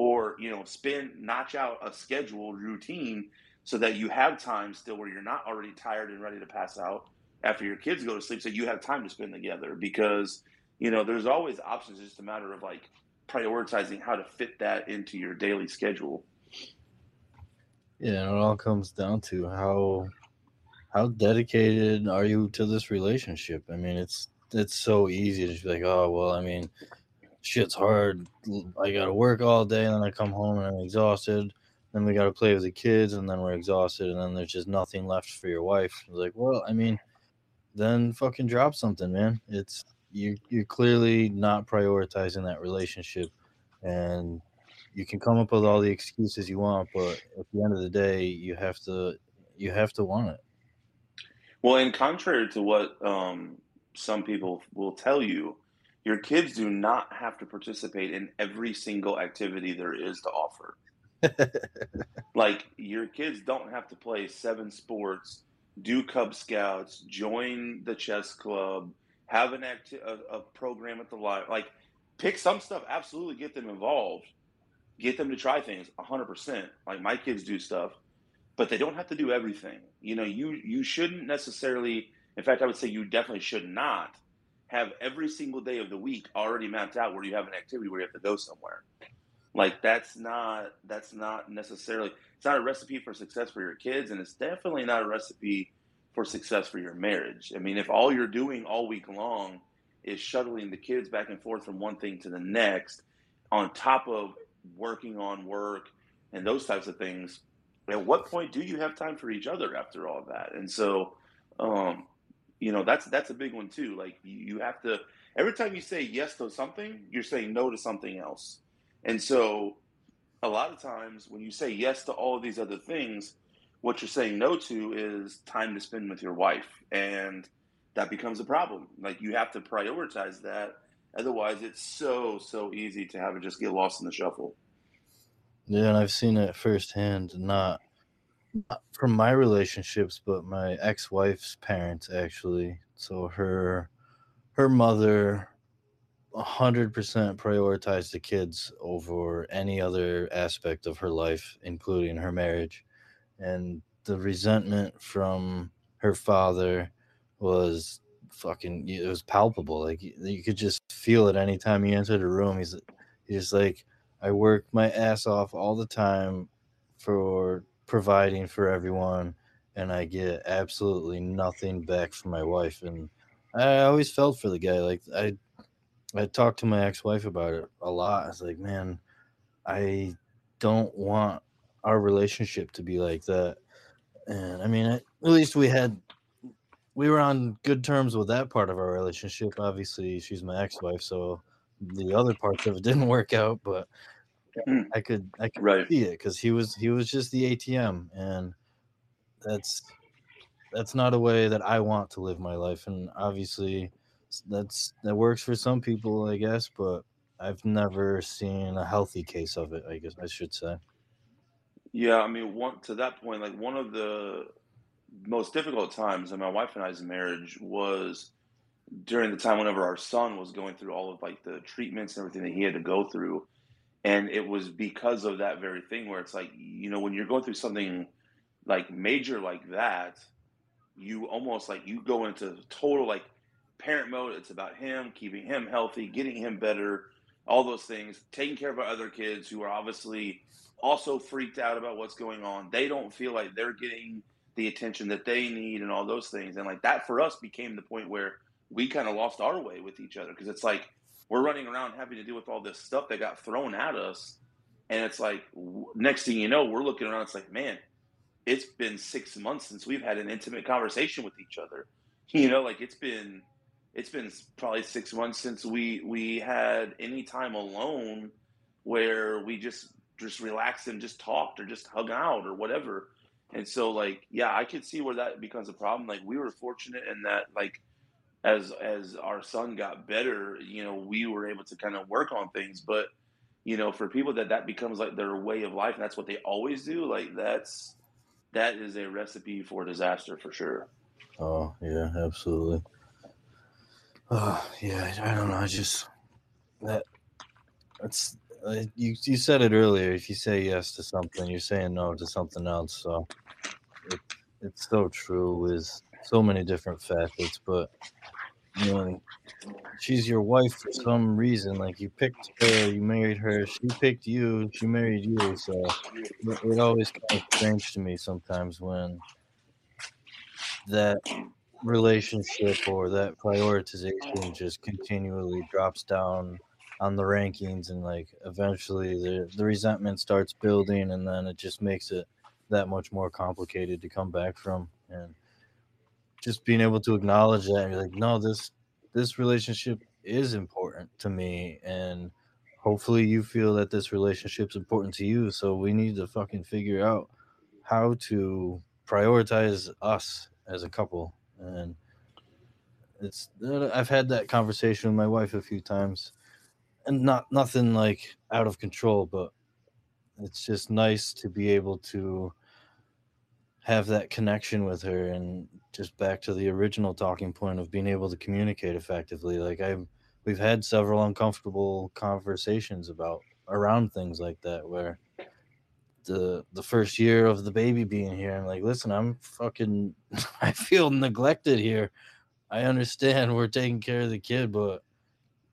or you know, spend notch out a scheduled routine so that you have time still where you're not already tired and ready to pass out after your kids go to sleep, so you have time to spend together. Because you know, there's always options. It's just a matter of like prioritizing how to fit that into your daily schedule. Yeah, it all comes down to how how dedicated are you to this relationship? I mean, it's it's so easy to be like, oh well, I mean, shit's hard. I gotta work all day, and then I come home and I'm exhausted. Then we gotta play with the kids, and then we're exhausted, and then there's just nothing left for your wife. Like, well, I mean, then fucking drop something, man. It's you. You're clearly not prioritizing that relationship, and you can come up with all the excuses you want, but at the end of the day, you have to you have to want it. Well, and contrary to what um, some people will tell you, your kids do not have to participate in every single activity there is to offer. like your kids don't have to play seven sports, do Cub Scouts, join the chess club, have an acti- a, a program at the live. Like pick some stuff. Absolutely, get them involved get them to try things 100% like my kids do stuff but they don't have to do everything you know you you shouldn't necessarily in fact i would say you definitely should not have every single day of the week already mapped out where you have an activity where you have to go somewhere like that's not that's not necessarily it's not a recipe for success for your kids and it's definitely not a recipe for success for your marriage i mean if all you're doing all week long is shuttling the kids back and forth from one thing to the next on top of working on work and those types of things, at what point do you have time for each other after all that? And so, um, you know, that's that's a big one too. Like you have to every time you say yes to something, you're saying no to something else. And so, a lot of times when you say yes to all of these other things, what you're saying no to is time to spend with your wife, and that becomes a problem. Like you have to prioritize that Otherwise, it's so so easy to have it just get lost in the shuffle. Yeah, and I've seen it firsthand. Not, not Uh, from my relationships, but my ex-wife's parents actually. So her her mother 100% prioritized the kids over any other aspect of her life, including her marriage. And the resentment from her father was fucking it was palpable like you could just feel it anytime he entered a room he's he's like i work my ass off all the time for providing for everyone and i get absolutely nothing back from my wife and i always felt for the guy like i i talked to my ex-wife about it a lot i was like man i don't want our relationship to be like that and i mean at least we had we were on good terms with that part of our relationship. Obviously, she's my ex-wife, so the other parts of it didn't work out. But mm. I could I could right. see it because he was he was just the ATM, and that's that's not a way that I want to live my life. And obviously, that's that works for some people, I guess. But I've never seen a healthy case of it. I guess I should say. Yeah, I mean, one to that point, like one of the most difficult times in my wife and I's marriage was during the time whenever our son was going through all of like the treatments and everything that he had to go through. And it was because of that very thing where it's like, you know, when you're going through something like major like that, you almost like you go into total like parent mode. It's about him, keeping him healthy, getting him better, all those things, taking care of our other kids who are obviously also freaked out about what's going on. They don't feel like they're getting the attention that they need and all those things. And like that for us became the point where we kind of lost our way with each other because it's like we're running around having to deal with all this stuff that got thrown at us. And it's like, next thing you know, we're looking around. It's like, man, it's been six months since we've had an intimate conversation with each other. You know, like it's been it's been probably six months since we we had any time alone where we just just relaxed and just talked or just hung out or whatever. And so like yeah, I could see where that becomes a problem. Like we were fortunate in that like as as our son got better, you know, we were able to kind of work on things. But you know, for people that that becomes like their way of life, and that's what they always do. Like that's that is a recipe for disaster for sure. Oh yeah, absolutely. Oh yeah, I don't know. I just that that's uh, you. You said it earlier. If you say yes to something, you're saying no to something else. So it, it's so true with so many different facets. But you know, she's your wife for some reason. Like you picked her, you married her. She picked you, she married you. So it, it always kind of strange to me sometimes when that relationship or that prioritization just continually drops down on the rankings and like eventually the the resentment starts building and then it just makes it that much more complicated to come back from and just being able to acknowledge that and be like no this this relationship is important to me and hopefully you feel that this relationship's important to you so we need to fucking figure out how to prioritize us as a couple. And it's uh, I've had that conversation with my wife a few times, and not nothing like out of control, but it's just nice to be able to have that connection with her and just back to the original talking point of being able to communicate effectively like i've we've had several uncomfortable conversations about around things like that where the the first year of the baby being here. I'm like, listen, I'm fucking I feel neglected here. I understand we're taking care of the kid, but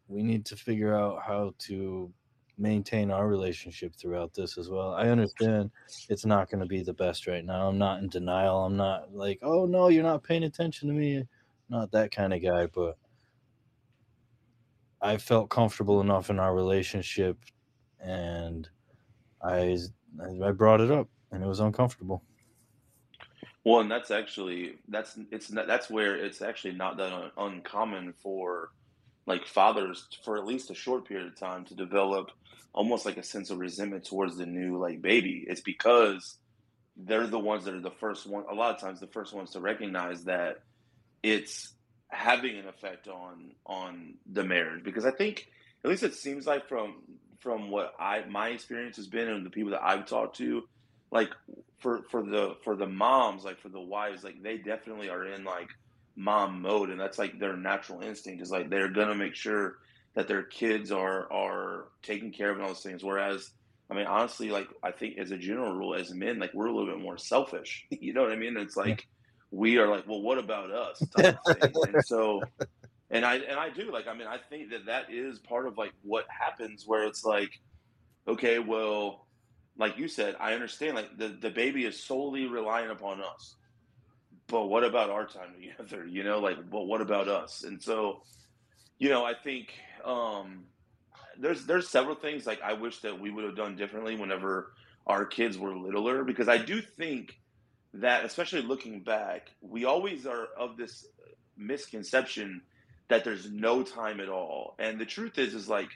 we need to figure out how to maintain our relationship throughout this as well. I understand it's not going to be the best right now. I'm not in denial. I'm not like, oh no, you're not paying attention to me. Not that kind of guy, but I felt comfortable enough in our relationship and I I brought it up, and it was uncomfortable. Well, and that's actually that's it's that's where it's actually not that un- uncommon for like fathers for at least a short period of time to develop almost like a sense of resentment towards the new like baby. It's because they're the ones that are the first one. A lot of times, the first ones to recognize that it's having an effect on on the marriage. Because I think, at least it seems like from from what I my experience has been and the people that I've talked to, like for for the for the moms, like for the wives, like they definitely are in like mom mode, and that's like their natural instinct is like they're gonna make sure that their kids are are taken care of and all those things. Whereas, I mean, honestly, like I think as a general rule, as men, like we're a little bit more selfish. you know what I mean? It's like we are like, well, what about us? and so and I and I do like I mean I think that that is part of like what happens where it's like okay well like you said I understand like the the baby is solely relying upon us but what about our time together you know like but what about us and so you know I think um there's there's several things like I wish that we would have done differently whenever our kids were littler because I do think that especially looking back we always are of this misconception that there's no time at all. And the truth is, is like,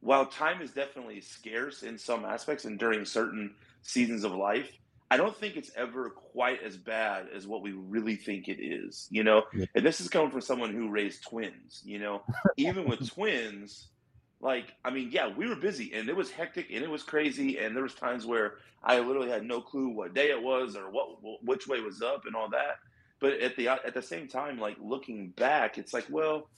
while time is definitely scarce in some aspects and during certain seasons of life, I don't think it's ever quite as bad as what we really think it is, you know? Yeah. And this is coming from someone who raised twins, you know? Even with twins, like I mean, yeah, we were busy and it was hectic and it was crazy and there was times where I literally had no clue what day it was or what which way was up and all that. But at the at the same time, like looking back, it's like, well,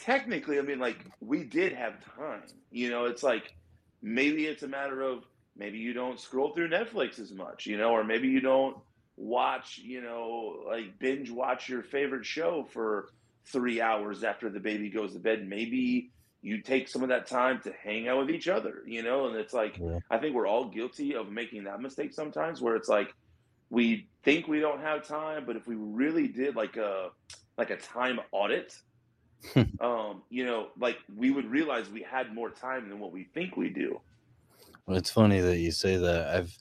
technically, I mean, like we did have time. You know, it's like maybe it's a matter of maybe you don't scroll through Netflix as much, you know, or maybe you don't watch, you know, like binge watch your favorite show for three hours after the baby goes to bed. Maybe you take some of that time to hang out with each other, you know, and it's like yeah. I think we're all guilty of making that mistake sometimes where it's like we think we don't have time, but if we really did like a like a time audit, um, you know, like we would realize we had more time than what we think we do. Well, it's funny that you say that. I've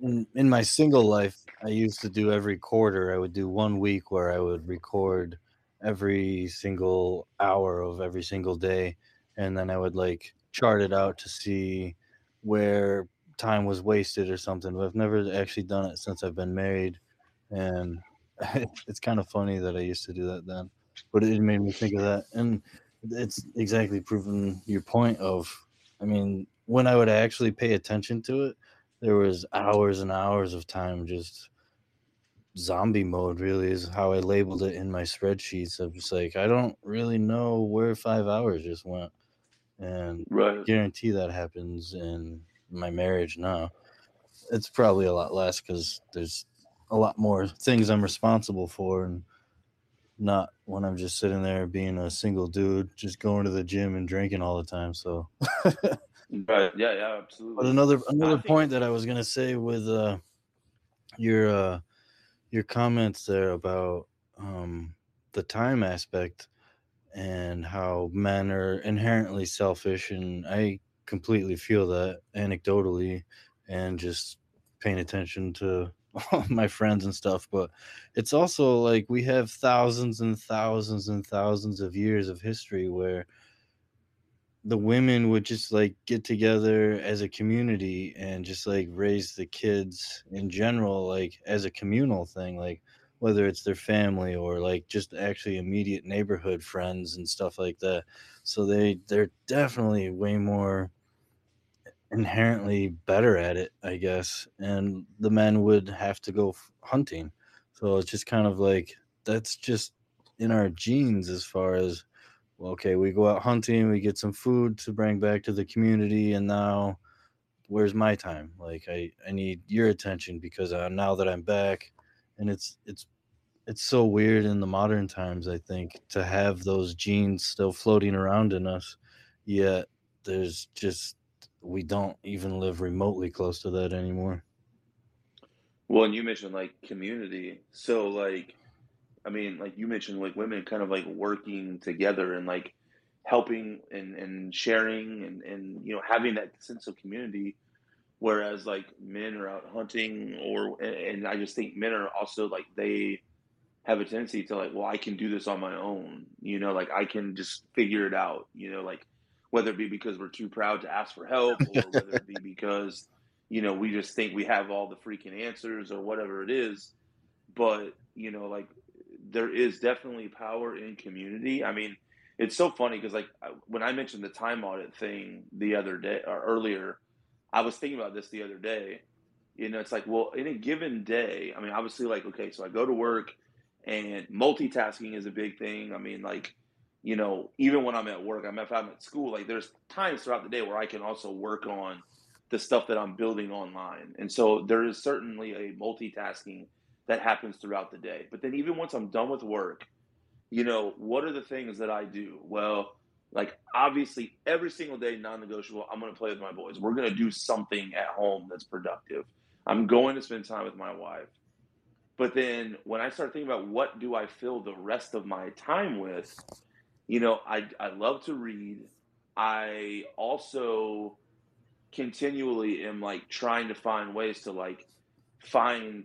in, in my single life, I used to do every quarter. I would do one week where I would record every single hour of every single day, and then I would like chart it out to see where time was wasted or something. But I've never actually done it since I've been married, and it's kind of funny that I used to do that then. But it made me think of that, and it's exactly proven your point of. I mean, when I would actually pay attention to it, there was hours and hours of time just zombie mode really is how I labeled it in my spreadsheets. I'm just like, I don't really know where five hours just went. And right. guarantee that happens in my marriage now. It's probably a lot less because there's a lot more things I'm responsible for and not when I'm just sitting there being a single dude, just going to the gym and drinking all the time. So Right. Yeah, yeah, absolutely. But another another point that I was gonna say with uh your uh your comments there about um the time aspect and how men are inherently selfish and I completely feel that anecdotally and just paying attention to my friends and stuff but it's also like we have thousands and thousands and thousands of years of history where the women would just like get together as a community and just like raise the kids in general like as a communal thing like whether it's their family or like just actually immediate neighborhood friends and stuff like that. So they they're definitely way more inherently better at it i guess and the men would have to go hunting. So it's just kind of like that's just in our genes as far as well, okay, we go out hunting, we get some food to bring back to the community, and now where's my time? Like I, I need your attention because now that I'm back, and it's it's it's so weird in the modern times. I think to have those genes still floating around in us, yet there's just we don't even live remotely close to that anymore. Well, and you mentioned like community, so like I mean, like you mentioned, like women kind of like working together and like helping and, and sharing and, and, you know, having that sense of community. Whereas like men are out hunting or, and I just think men are also like, they have a tendency to like, well, I can do this on my own, you know, like I can just figure it out, you know, like whether it be because we're too proud to ask for help or whether it be because, you know, we just think we have all the freaking answers or whatever it is. But, you know, like there is definitely power in community. I mean, it's so funny because like when I mentioned the time audit thing the other day or earlier, I was thinking about this the other day. You know, it's like, well, in a given day, I mean, obviously, like, okay, so I go to work and multitasking is a big thing. I mean, like, you know, even when I'm at work, I'm if I'm at school, like, there's times throughout the day where I can also work on the stuff that I'm building online. And so there is certainly a multitasking that happens throughout the day. But then even once I'm done with work, you know, what are the things that I do? Well, like obviously every single day non-negotiable, I'm going to play with my boys. We're going to do something at home that's productive. I'm going to spend time with my wife. But then when I start thinking about what do I fill the rest of my time with, you know, I I love to read. I also continually am like trying to find ways to like find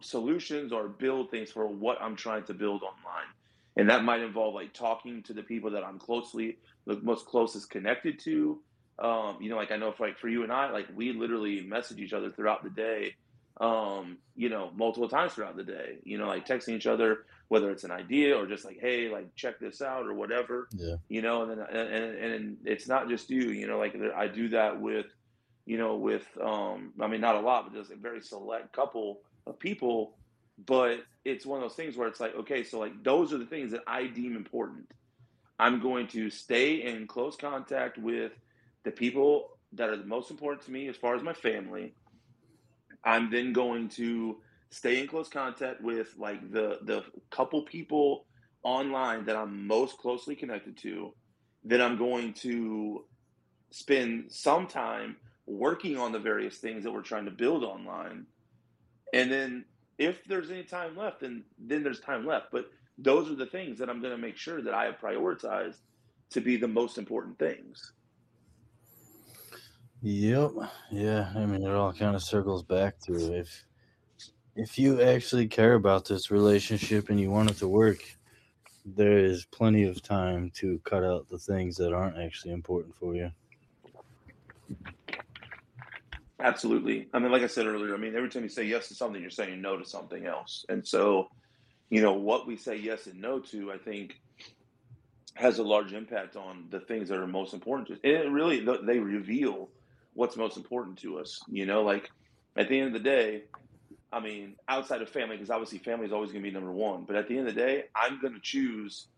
solutions or build things for what I'm trying to build online. And that might involve like talking to the people that I'm closely, the most closest connected to. Um, you know, like I know for like for you and I, like we literally message each other throughout the day um, you know, multiple times throughout the day. You know, like texting each other, whether it's an idea or just like, hey, like check this out or whatever. Yeah. You know, and then and and, and it's not just you. You know, like I do that with, you know, with um, I mean, not a lot, but just a very select couple of people. But it's one of those things where it's like, okay, so like those are the things that I deem important. I'm going to stay in close contact with the people that are the most important to me as far as my family I'm then going to stay in close contact with like the the couple people online that I'm most closely connected to. Then I'm going to spend some time working on the various things that we're trying to build online. And then if there's any time left, then then there's time left. But those are the things that I'm going to make sure that I have prioritized to be the most important things. Yep. Yeah. I mean, it all kind of circles back to if if you actually care about this relationship and you want it to work, there is plenty of time to cut out the things that aren't actually important for you. Absolutely. I mean, like I said earlier, I mean, every time you say yes to something, you're saying no to something else. And so, you know, what we say yes and no to, I think, has a large impact on the things that are most important to us. And it really, they reveal what's most important to us. You know, like at the end of the day, I mean, outside of family, because obviously family is always going to be number one. But at the end of the day, I'm going to choose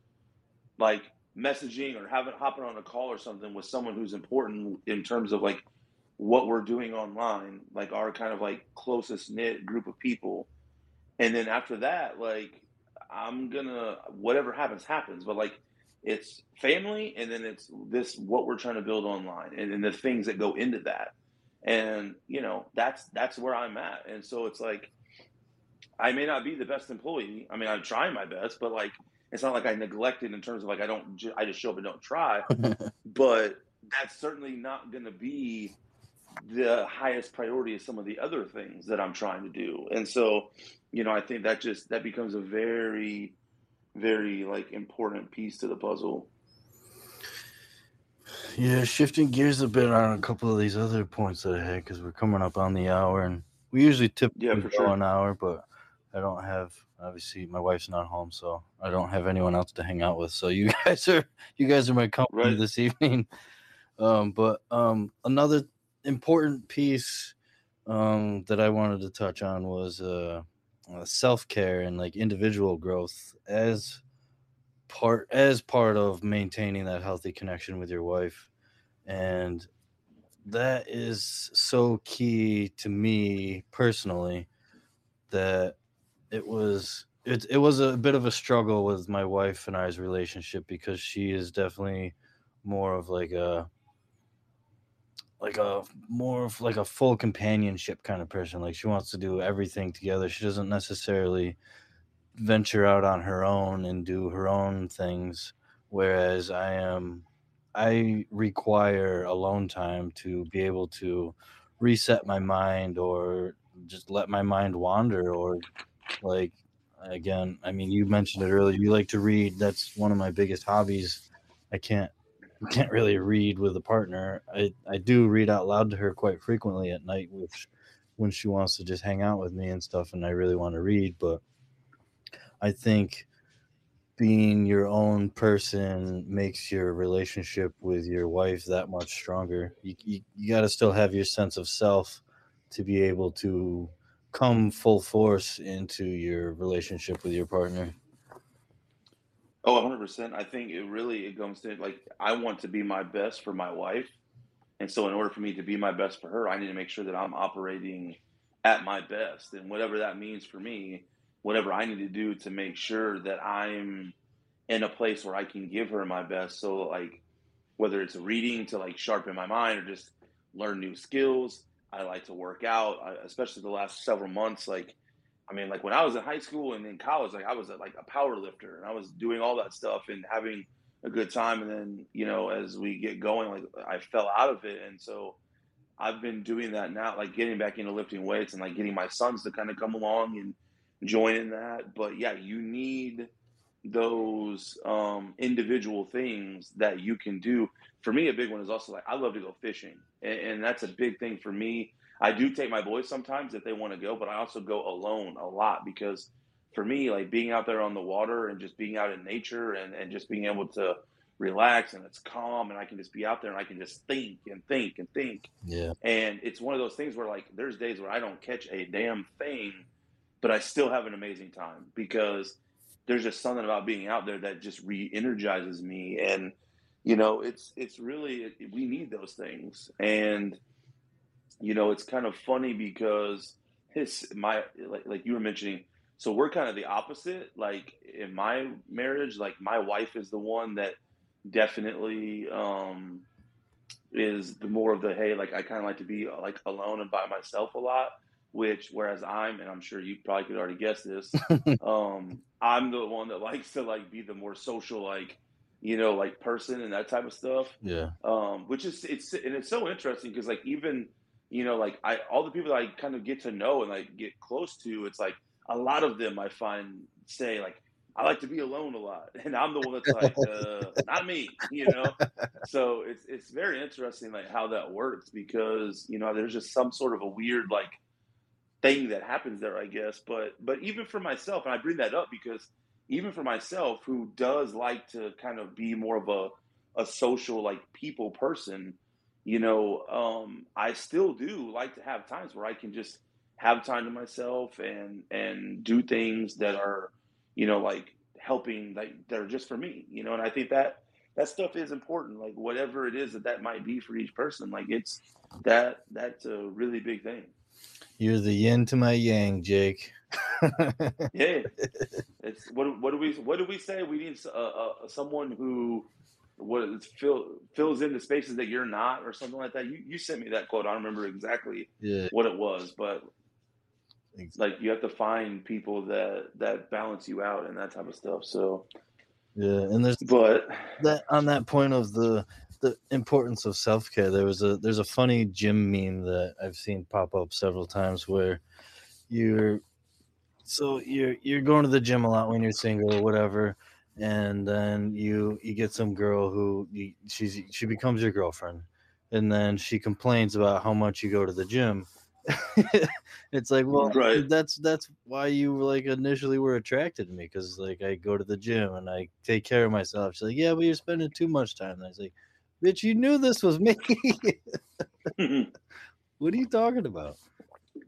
like messaging or having hopping on a call or something with someone who's important in terms of like what we're doing online, like our kind of like closest knit group of people. And then after that, like I'm gonna whatever happens happens. But like it's family and then it's this what we're trying to build online and, and the things that go into that and you know that's that's where i'm at and so it's like i may not be the best employee i mean i'm trying my best but like it's not like i neglected in terms of like i don't i just show up and don't try but that's certainly not to be the highest priority of some of the other things that i'm trying to do and so you know i think that just that becomes a very very like important piece to the puzzle. Yeah, shifting gears a bit on a couple of these other points that I had because we're coming up on the hour, and we usually tip yeah, for sure. an hour, but I don't have obviously my wife's not home, so I don't have anyone else to hang out with. So you guys are you guys are my company right. this evening. Um, but um, another important piece um, that I wanted to touch on was uh, uh, self care and like individual growth as part as part of maintaining that healthy connection with your wife, and that is so key to me personally that it was it, it was a bit of a struggle with my wife and I's relationship because she is definitely more of like a like a more of like a full companionship kind of person. Like she wants to do everything together. She doesn't necessarily venture out on her own and do her own things. Whereas I am, I require alone time to be able to reset my mind or just let my mind wander or like again i mean you mentioned it earlier you like to read that's one of my biggest hobbies i can't can't really read with a partner. I, I do read out loud to her quite frequently at night, which when she wants to just hang out with me and stuff, and I really want to read. But I think being your own person makes your relationship with your wife that much stronger. You, you, you got to still have your sense of self to be able to come full force into your relationship with your partner. Oh, 100%. I think it really it comes to like I want to be my best for my wife. And so in order for me to be my best for her, I need to make sure that I'm operating at my best. And whatever that means for me, whatever I need to do to make sure that I'm in a place where I can give her my best. So like whether it's reading to like sharpen my mind or just learn new skills, I like to work out, especially the last several months like I mean, like when I was in high school and in college, like I was a, like a power lifter and I was doing all that stuff and having a good time. And then, you know, as we get going, like I fell out of it. And so I've been doing that now, like getting back into lifting weights and like getting my sons to kind of come along and join in that. But yeah, you need those um, individual things that you can do. For me, a big one is also like I love to go fishing, and, and that's a big thing for me. I do take my boys sometimes if they want to go, but I also go alone a lot because for me, like being out there on the water and just being out in nature and, and just being able to relax and it's calm and I can just be out there and I can just think and think and think. Yeah. And it's one of those things where like there's days where I don't catch a damn thing, but I still have an amazing time because there's just something about being out there that just re-energizes me and you know it's it's really we need those things and you know it's kind of funny because his my like, like you were mentioning so we're kind of the opposite like in my marriage like my wife is the one that definitely um is the more of the hey like i kind of like to be like alone and by myself a lot which whereas i'm and i'm sure you probably could already guess this um i'm the one that likes to like be the more social like you know like person and that type of stuff Yeah. um which is it's and it's so interesting because like even you know like i all the people that i kind of get to know and like get close to it's like a lot of them i find say like i like to be alone a lot and i'm the one that's like uh not me you know? So it's it's very interesting like how that works because you know there's just some sort of a weird like thing that happens there i guess. But but even for myself and i bring that up because even for myself who does like to kind of be more of a a social like people person you know um i still do like to have times where i can just have time to myself and and do things that are you know like helping like that are just for me you know and i think that that stuff is important like whatever it is that that might be for each person like it's that that's a really big thing. You're the yin to my yang, Jake. yeah. It's what what do we what do we say? We need uh, uh, someone who what is fill, fills in the spaces that you're not or something like that you you sent me that quote i don't remember exactly yeah. what it was but ex- like you have to find people that that balance you out and that type of stuff so Yeah. And there's but that on that point of the the importance of self care. There was a there's a funny gym meme that I've seen pop up several times where you're so you're you're going to the gym a lot when you're single or whatever, and then you you get some girl who you, she's she becomes your girlfriend, and then she complains about how much you go to the gym. it's like well Right. that's that's why you like initially were attracted to me because like i go to the gym and i take care of myself. She's like yeah but you're spending too much time. And i was like bitch you knew this was me. What are you talking about?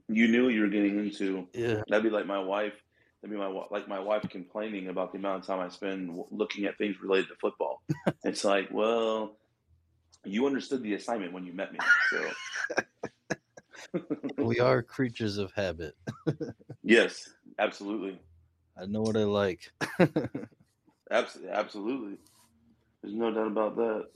You knew you were getting into. Yeah. That'd be like my wife that'd be my like my wife complaining about the amount of time i spend looking at things related to football. It's like well you understood the assignment when you met me so. We are creatures of habit. Yes absolutely. I know what i like. Abs- absolutely. There's no doubt about that.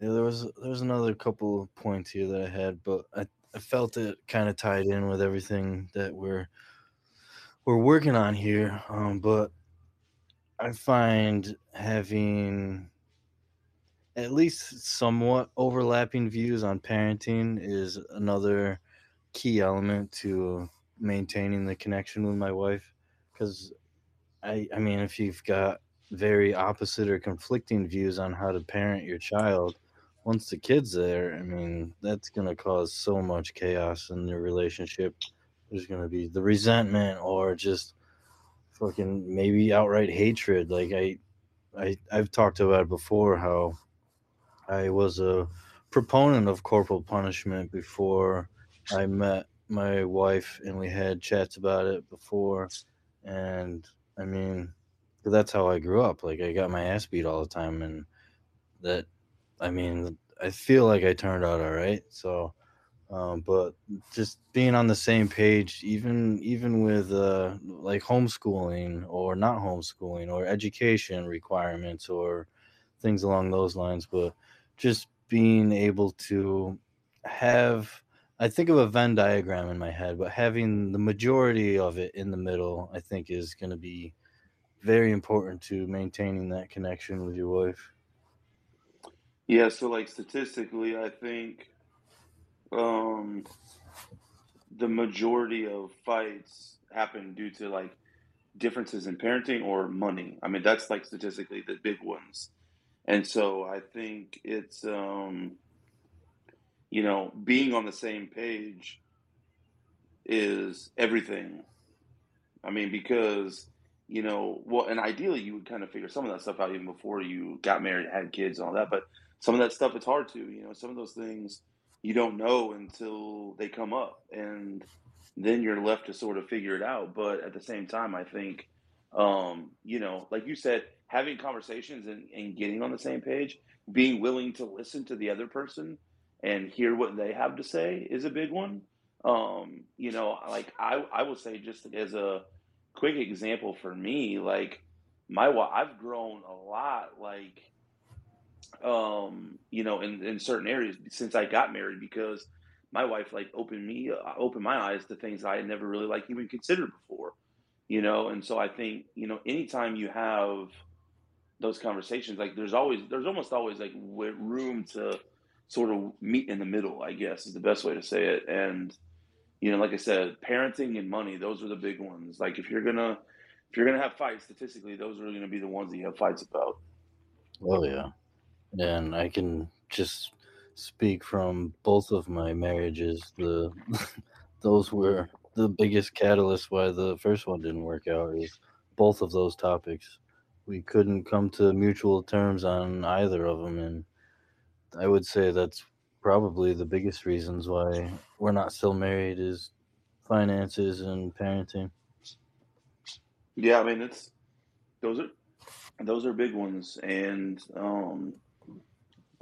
Yeah, there was there was another couple of points here that I had, but I, I felt it kind of tied in with everything that we're we're working on here. Um, but I find having at least somewhat overlapping views on parenting is another key element to maintaining the connection with my wife. Because I I mean, if you've got very opposite or conflicting views on how to parent your child once the kid's there, I mean, that's gonna cause so much chaos in your relationship. There's gonna be the resentment or just fucking maybe outright hatred. Like I, I I've talked about before how I was a proponent of corporal punishment before I met my wife, and we had chats about it before. And I mean, that's how I grew up. Like I got my ass beat all the time, and that I mean, I feel like I turned out all right. So, um, but just being on the same page, even even with uh, like homeschooling or not homeschooling or education requirements or things along those lines, but just being able to have I think of a Venn diagram in my head, but having the majority of it in the middle, I think is going to be very important to maintaining that connection with your wife. Yeah, so like statistically, I think um, the majority of fights happen due to like differences in parenting or money. I mean, that's like statistically the big ones. And so I think it's, um, you know, being on the same page is everything. I mean, because, you know, well, and ideally you would kind of figure some of that stuff out even before you got married, had kids, and all that. But some of that stuff, it's hard to, you know, some of those things you don't know until they come up. And then you're left to sort of figure it out. But at the same time, I think, um, you know, like you said, having conversations and, and getting on the same page, being willing to listen to the other person and hear what they have to say is a big one. Um, you know, like I, I will say just as a quick example for me, like my wife, I've grown a lot, like, um, you know, in, in certain areas since I got married because my wife like opened me, uh, opened my eyes to things I had never really like even considered before, you know? And so I think, you know, anytime you have those conversations, like there's always, there's almost always like room to sort of meet in the middle, I guess is the best way to say it. And, you know, like I said, parenting and money, those are the big ones. Like if you're gonna if you're gonna have fights, statistically, those are gonna be the ones that you have fights about. Oh yeah, and I can just speak from both of my marriages. The those were the biggest catalyst why the first one didn't work out. Is both of those topics. We couldn't come to mutual terms on either of them, and I would say that's probably the biggest reasons why we're not still married is finances and parenting. Yeah, I mean it's those are those are big ones, and um,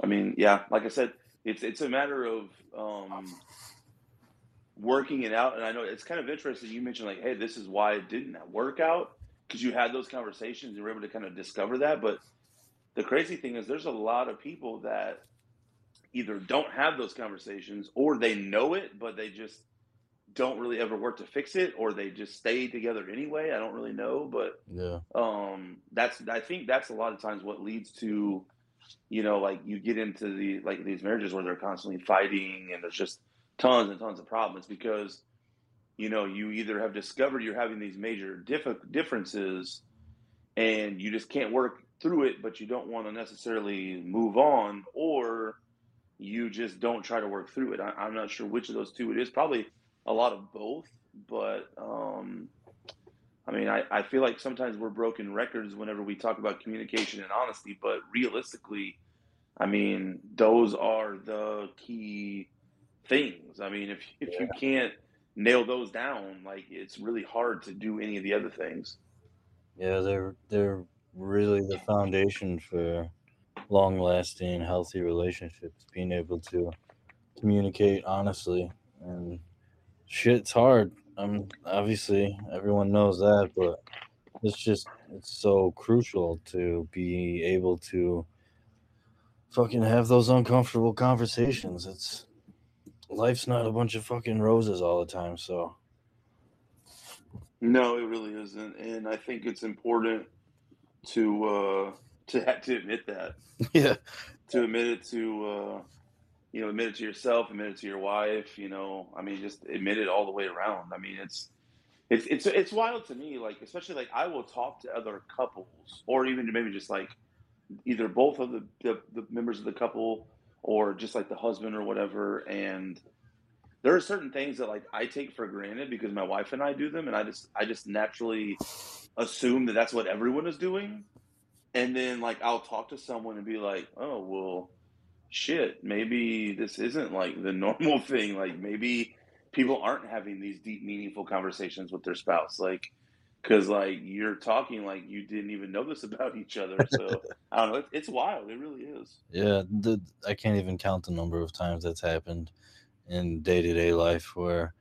I mean, yeah, like I said, it's it's a matter of um, working it out. And I know it's kind of interesting. You mentioned like, hey, this is why it didn't work out because you had those conversations. You were able to kind of discover that. But the crazy thing is, there's a lot of people that either don't have those conversations or they know it, but they just don't really ever work to fix it or they just stay together anyway. I don't really know, but yeah. Um that's I think that's a lot of times what leads to you know like you get into the like these marriages where they're constantly fighting and there's just tons and tons of problems because you know you either have discovered you're having these major diff- differences and you just can't work through it but you don't want to necessarily move on or you just don't try to work through it. I, am not sure which of those two it is. Probably a lot of both, but um, I mean, I, I feel like sometimes we're broken records whenever we talk about communication and honesty, but realistically, I mean, those are the key things. I mean, if if yeah. you can't nail those down, like it's really hard to do any of the other things. Yeah, they're they're really the foundation for long lasting, healthy relationships, being able to communicate honestly. And shit's hard. Um, obviously, everyone knows that, but it's just, it's so crucial to be able to fucking have those uncomfortable conversations. It's, life's not a bunch of fucking roses all the time, so. No, it really isn't. And I think it's important to, uh, to to admit that. Yeah. To admit it to uh, you know, admit it to yourself, admit it to your wife, you know, I mean just admit it all the way around. I mean it's it's it's it's wild to me, like especially like I will talk to other couples or even maybe just like either both of the, the, the members of the couple or just like the husband or whatever. And there are certain things that like I take for granted because my wife and I do them. And I just I just naturally assume that that's what everyone is doing. And then like I'll talk to someone and be like, oh well, shit, maybe this isn't like the normal thing. Like maybe people aren't having these deep, meaningful conversations with their spouse. Like, because like you're talking like you didn't even know this about each other. So I don't know. It's, wild. It really is. Yeah, the, I can't even count the number of times that's happened in day to day life where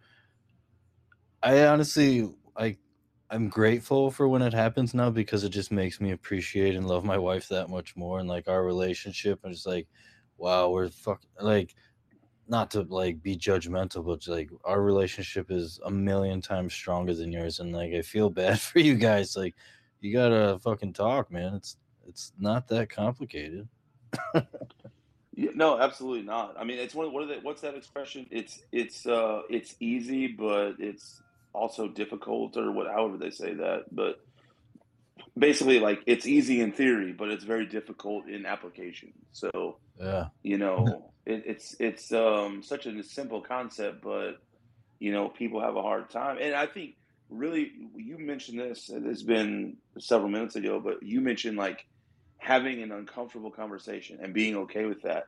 I honestly like I'm grateful for when it happens now because it just makes me appreciate and love my wife that much more and like our relationship and just like wow we're fuck like not to like be judgmental but like our relationship is a million times stronger than yours and like I feel bad for you guys like you gotta fucking talk man it's it's not that complicated no absolutely not I mean it's one what are they, what's that expression it's it's uh it's easy but it's also difficult or what however they say that but basically like it's easy in theory, but it's very difficult in application. So Yeah. you know, it, it's it's um, such a simple concept, but you know, people have a hard time. And I think really, you mentioned this. It's been several minutes ago, but you mentioned like having an uncomfortable conversation and being okay with that.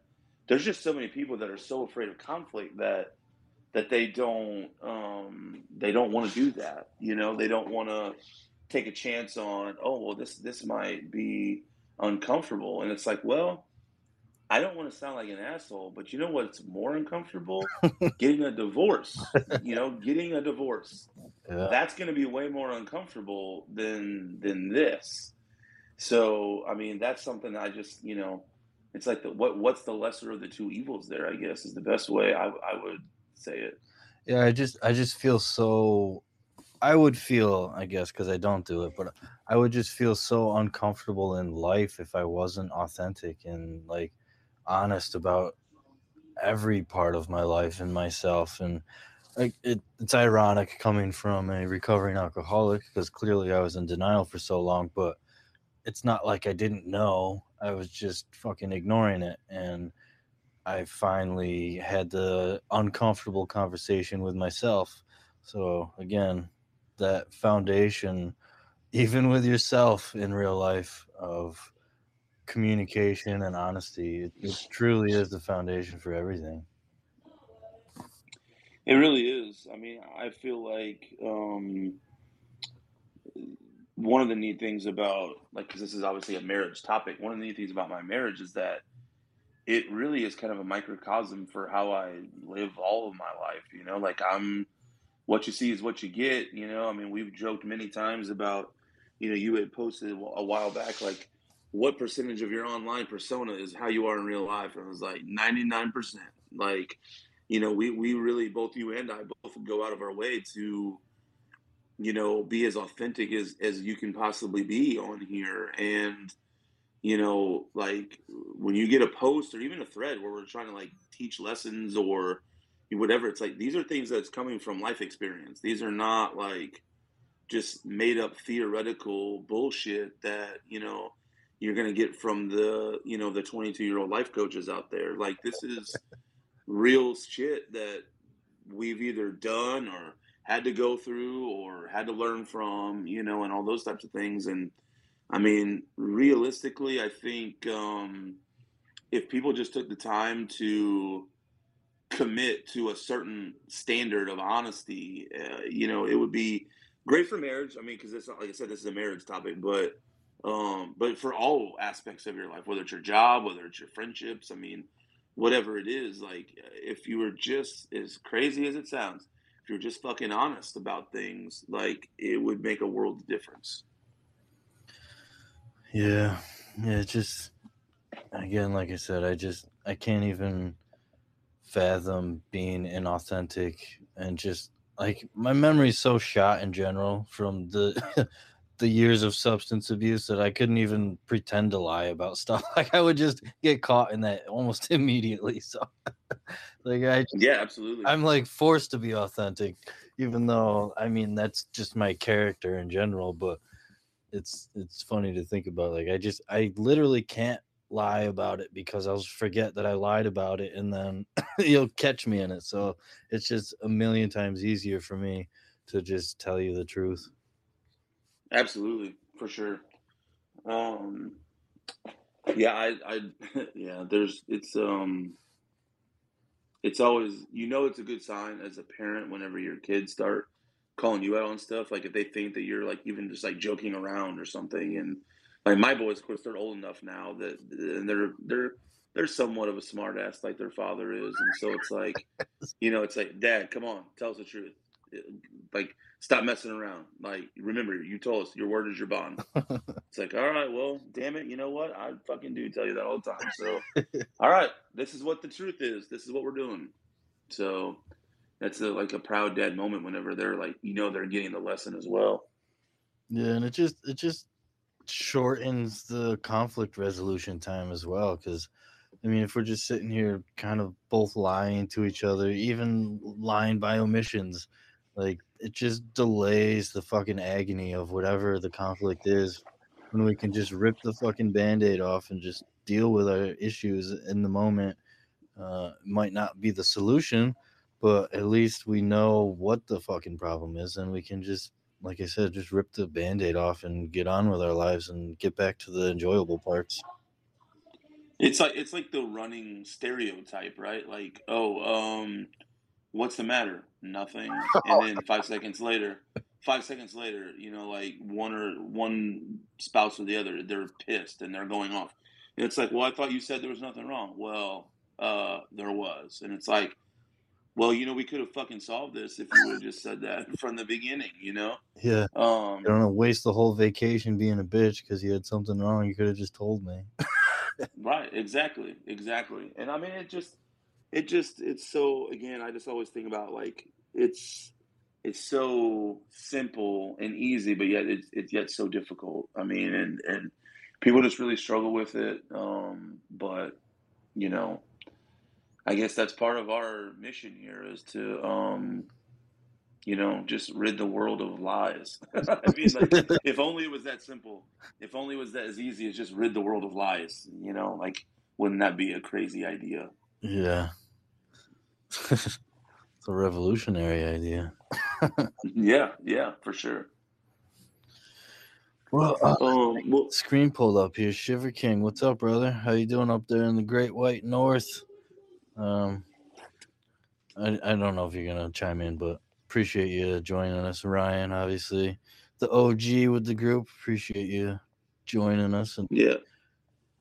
There's just so many people that are so afraid of conflict that that they don't um, they don't want to do that. You know, they don't want to take a chance on. Oh, well, this this might be uncomfortable, and it's like, well, I don't want to sound like an asshole, but you know what's more uncomfortable? getting a divorce. You know, getting a divorce. Yeah. That's going to be way more uncomfortable than than this. So, I mean, that's something I just, you know, it's like the what what's the lesser of the two evils there, I guess, is the best way I I would say it. Yeah, I just I just feel so I would feel, I guess, because I don't do it, but I would just feel so uncomfortable in life if I wasn't authentic and like honest about every part of my life and myself. And like it, it's ironic coming from a recovering alcoholic because clearly I was in denial for so long, but it's not like I didn't know. I was just fucking ignoring it. And I finally had the uncomfortable conversation with myself. So again, that foundation, even with yourself in real life, of communication and honesty, it, it truly is the foundation for everything. It really is. I mean, I feel like um, one of the neat things about like because this is obviously a marriage topic. One of the neat things about my marriage is that it really is kind of a microcosm for how I live all of my life. You know, like I'm what you see is what you get. You know, I mean, we've joked many times about, you know, you had posted a while back, like, what percentage of your online persona is how you are in real life? And it was like 99%. Like, you know, we, we really, both you and I both go out of our way to, you know, be as authentic as, as you can possibly be on here. And, you know, like when you get a post or even a thread where we're trying to like teach lessons or, whatever it's like these are things that's coming from life experience these are not like just made up theoretical bullshit that you know you're going to get from the you know the 22 year old life coaches out there like this is real shit that we've either done or had to go through or had to learn from you know and all those types of things and i mean realistically i think um if people just took the time to commit to a certain standard of honesty, uh, you know, it would be great for marriage. I mean, because it's not like I said, this is a marriage topic, but um, but for all aspects of your life, whether it's your job, whether it's your friendships, I mean, whatever it is, like if you were just as crazy as it sounds, if you're just fucking honest about things, like it would make a world of difference. Yeah, yeah, just again, like I said, I just I can't even fathom being inauthentic and just like my memory is so shot in general from the the years of substance abuse that I couldn't even pretend to lie about stuff. Like I would just get caught in that almost immediately. So like I Yeah, absolutely. I'm like forced to be authentic, even though I mean that's just my character in general, but it's it's funny to think about. Like I just I literally can't lie about it because I'll forget that I lied about it and then you'll catch me in it. So it's just a million times easier for me to just tell you the truth. Absolutely, for sure. Um yeah, I I yeah, there's it's um it's always you know it's a good sign as a parent whenever your kids start calling you out on stuff like if they think that you're like even just like joking around or something and like my boys, of course, they're old enough now that and they're they're they're somewhat of a smartass like their father is, and so it's like, you know, it's like, Dad, come on, tell us the truth. Like, stop messing around. Like, remember, you told us your word is your bond. it's like, all right, well, damn it, you know what? I fucking do tell you that all the time. So, all right, this is what the truth is. This is what we're doing. So, that's a, like a proud dad moment whenever they're like, you know, they're getting the lesson as well. Yeah, and it just it just shortens the conflict resolution time as well because i mean if we're just sitting here kind of both lying to each other even lying by omissions like it just delays the fucking agony of whatever the conflict is when we can just rip the fucking band-aid off and just deal with our issues in the moment uh, might not be the solution but at least we know what the fucking problem is and we can just like i said just rip the band-aid off and get on with our lives and get back to the enjoyable parts It's like it's like the running stereotype, right? Like, oh, um, what's the matter? Nothing. And then five seconds later, five seconds later, you know, like one or one spouse or the other, they're pissed and they're going off. And it's like, well, I thought you said there was nothing wrong. Well, uh, there was. And it's like, well, you know, we could have fucking solved this if you would have just said that from the beginning, you know? yeah Um, i don't know waste the whole vacation being a bitch because you had something wrong you could have just told me Right, exactly, exactly. And I mean, it just, it just, it's so. Again, I just always think about like it's, it's so simple and easy, but yet it's it's yet so difficult. I mean, and and people just really struggle with it. Um, but you know, I guess that's part of our mission here is to, um, you know, just rid the world of lies. I mean, like, if only it was that simple. If only it was that as easy as just rid the world of lies. You know, like, wouldn't that be a crazy idea? yeah it's a revolutionary idea. Yeah, yeah, for sure. well uh, Um, well, screen pulled up here. Shiver king what's up brother? How you doing up there in the great white north? Um i, I don't know if you're gonna chime in but appreciate you joining us ryan obviously. The og with the group appreciate you joining us and yeah,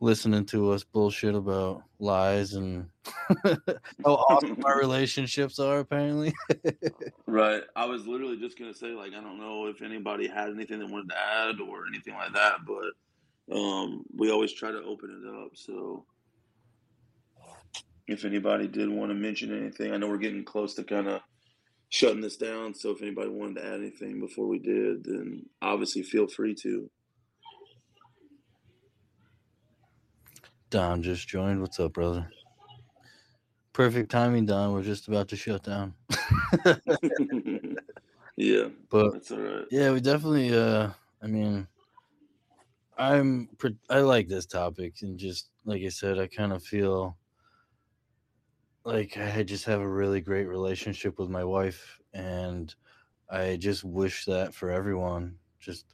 listening to us bullshit about lies and how awesome our relationships are apparently right. I was literally just gonna say, like, I don't know if anybody had anything they wanted to add or anything like that, but um, we always try to open it up. So, if anybody did want to mention anything, I know we're getting close to kind of shutting this down. So, if anybody wanted to add anything before we did, then obviously feel free to. Don just joined what's up brother perfect timing don we're just about to shut down yeah, but that's all right. Yeah, we definitely. Uh, I mean, I'm. I like this topic, and just like I said, I kind of feel like I just have a really great relationship with my wife, and I just wish that for everyone. Just,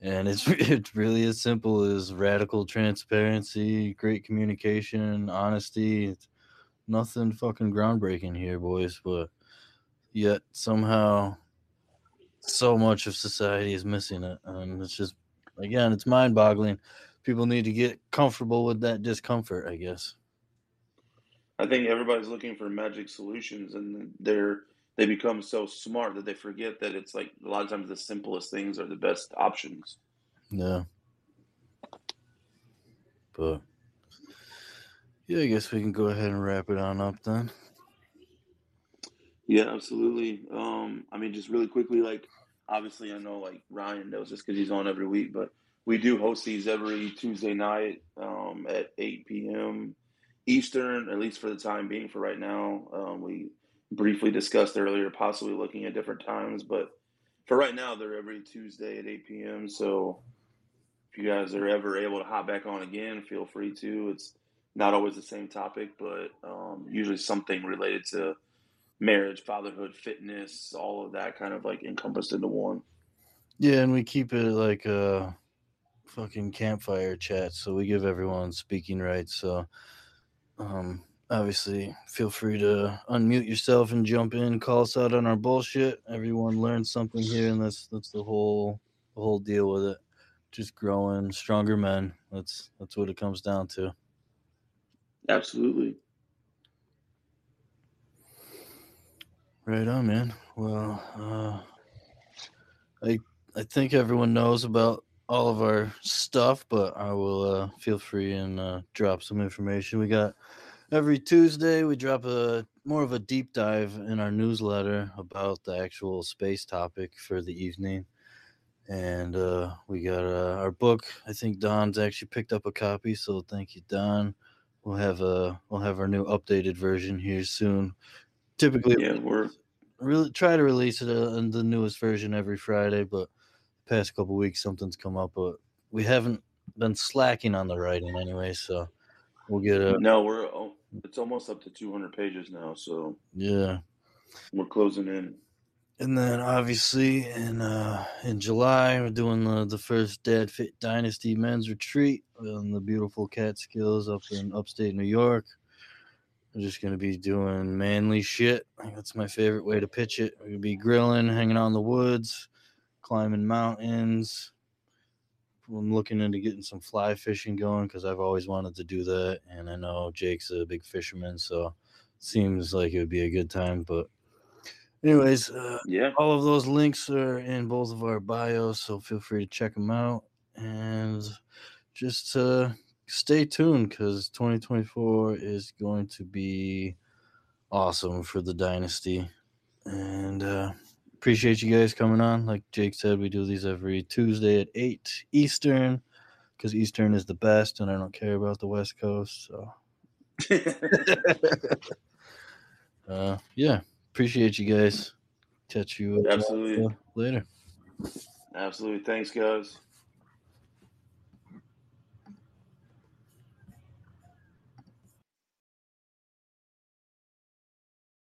and it's it's really as simple as radical transparency, great communication, honesty. It's nothing fucking groundbreaking here, boys, but yet somehow so much of society is missing it and it's just again it's mind-boggling people need to get comfortable with that discomfort i guess I think everybody's looking for magic solutions, and they're they become so smart that they forget that it's like a lot of times the simplest things are the best options. yeah but yeah i guess we can go ahead and wrap it on up then Yeah, absolutely. Um, I mean, just really quickly, like obviously, I know like Ryan knows this because he's on every week, but we do host these every Tuesday night um, at 8 p.m. Eastern, at least for the time being. For right now, um, we briefly discussed earlier, possibly looking at different times, but for right now, they're every Tuesday at 8 p.m. So if you guys are ever able to hop back on again, feel free to. It's not always the same topic, but um, usually something related to marriage, fatherhood, fitness, all of that kind of like encompassed into one. yeah and we keep it like a fucking campfire chat so we give everyone speaking rights so um obviously feel free to unmute yourself and jump in call us out on our bullshit. Everyone learns something here and that's that's the whole the whole deal with it. Just growing stronger men. That's that's what it comes down to. Absolutely. right on man. Well uh i i think everyone knows about all of our stuff but i will uh feel free and uh drop some information. We got every tuesday we drop a more of a deep dive in our newsletter about the actual space topic for the evening and uh we got uh, our book i think don's actually picked up a copy so thank you don we'll have a we'll have our new updated version here soon typically Yeah, we're really try to release it uh, in the newest version every Friday, but past couple weeks something's come up. But we haven't been slacking on the writing anyway, so we'll get a No, we're oh, it's almost up to 200 pages now, so yeah. we're closing in. And then obviously in uh in July we're doing the the first DadFit Dynasty men's retreat in the beautiful Catskills up in upstate New York. We're just gonna be doing manly shit. That's my favorite way to pitch it. We're gonna be grilling, hanging out in the woods, climbing mountains. I'm looking into getting some fly fishing going because I've always wanted to do that, and I know Jake's a big fisherman, so seems like it would be a good time. But anyways, uh, Yeah. all of those links are in both of our bios, so feel free to check them out. And just uh, stay tuned because 2024 is going to be awesome for the Dynasty. And uh, appreciate you guys coming on. Like Jake said, we do these every Tuesday at 8 Eastern because Eastern is the best, and I don't care about the West Coast. So, uh, yeah, appreciate you guys. Catch you uh, Absolutely. later. Absolutely. Thanks, guys.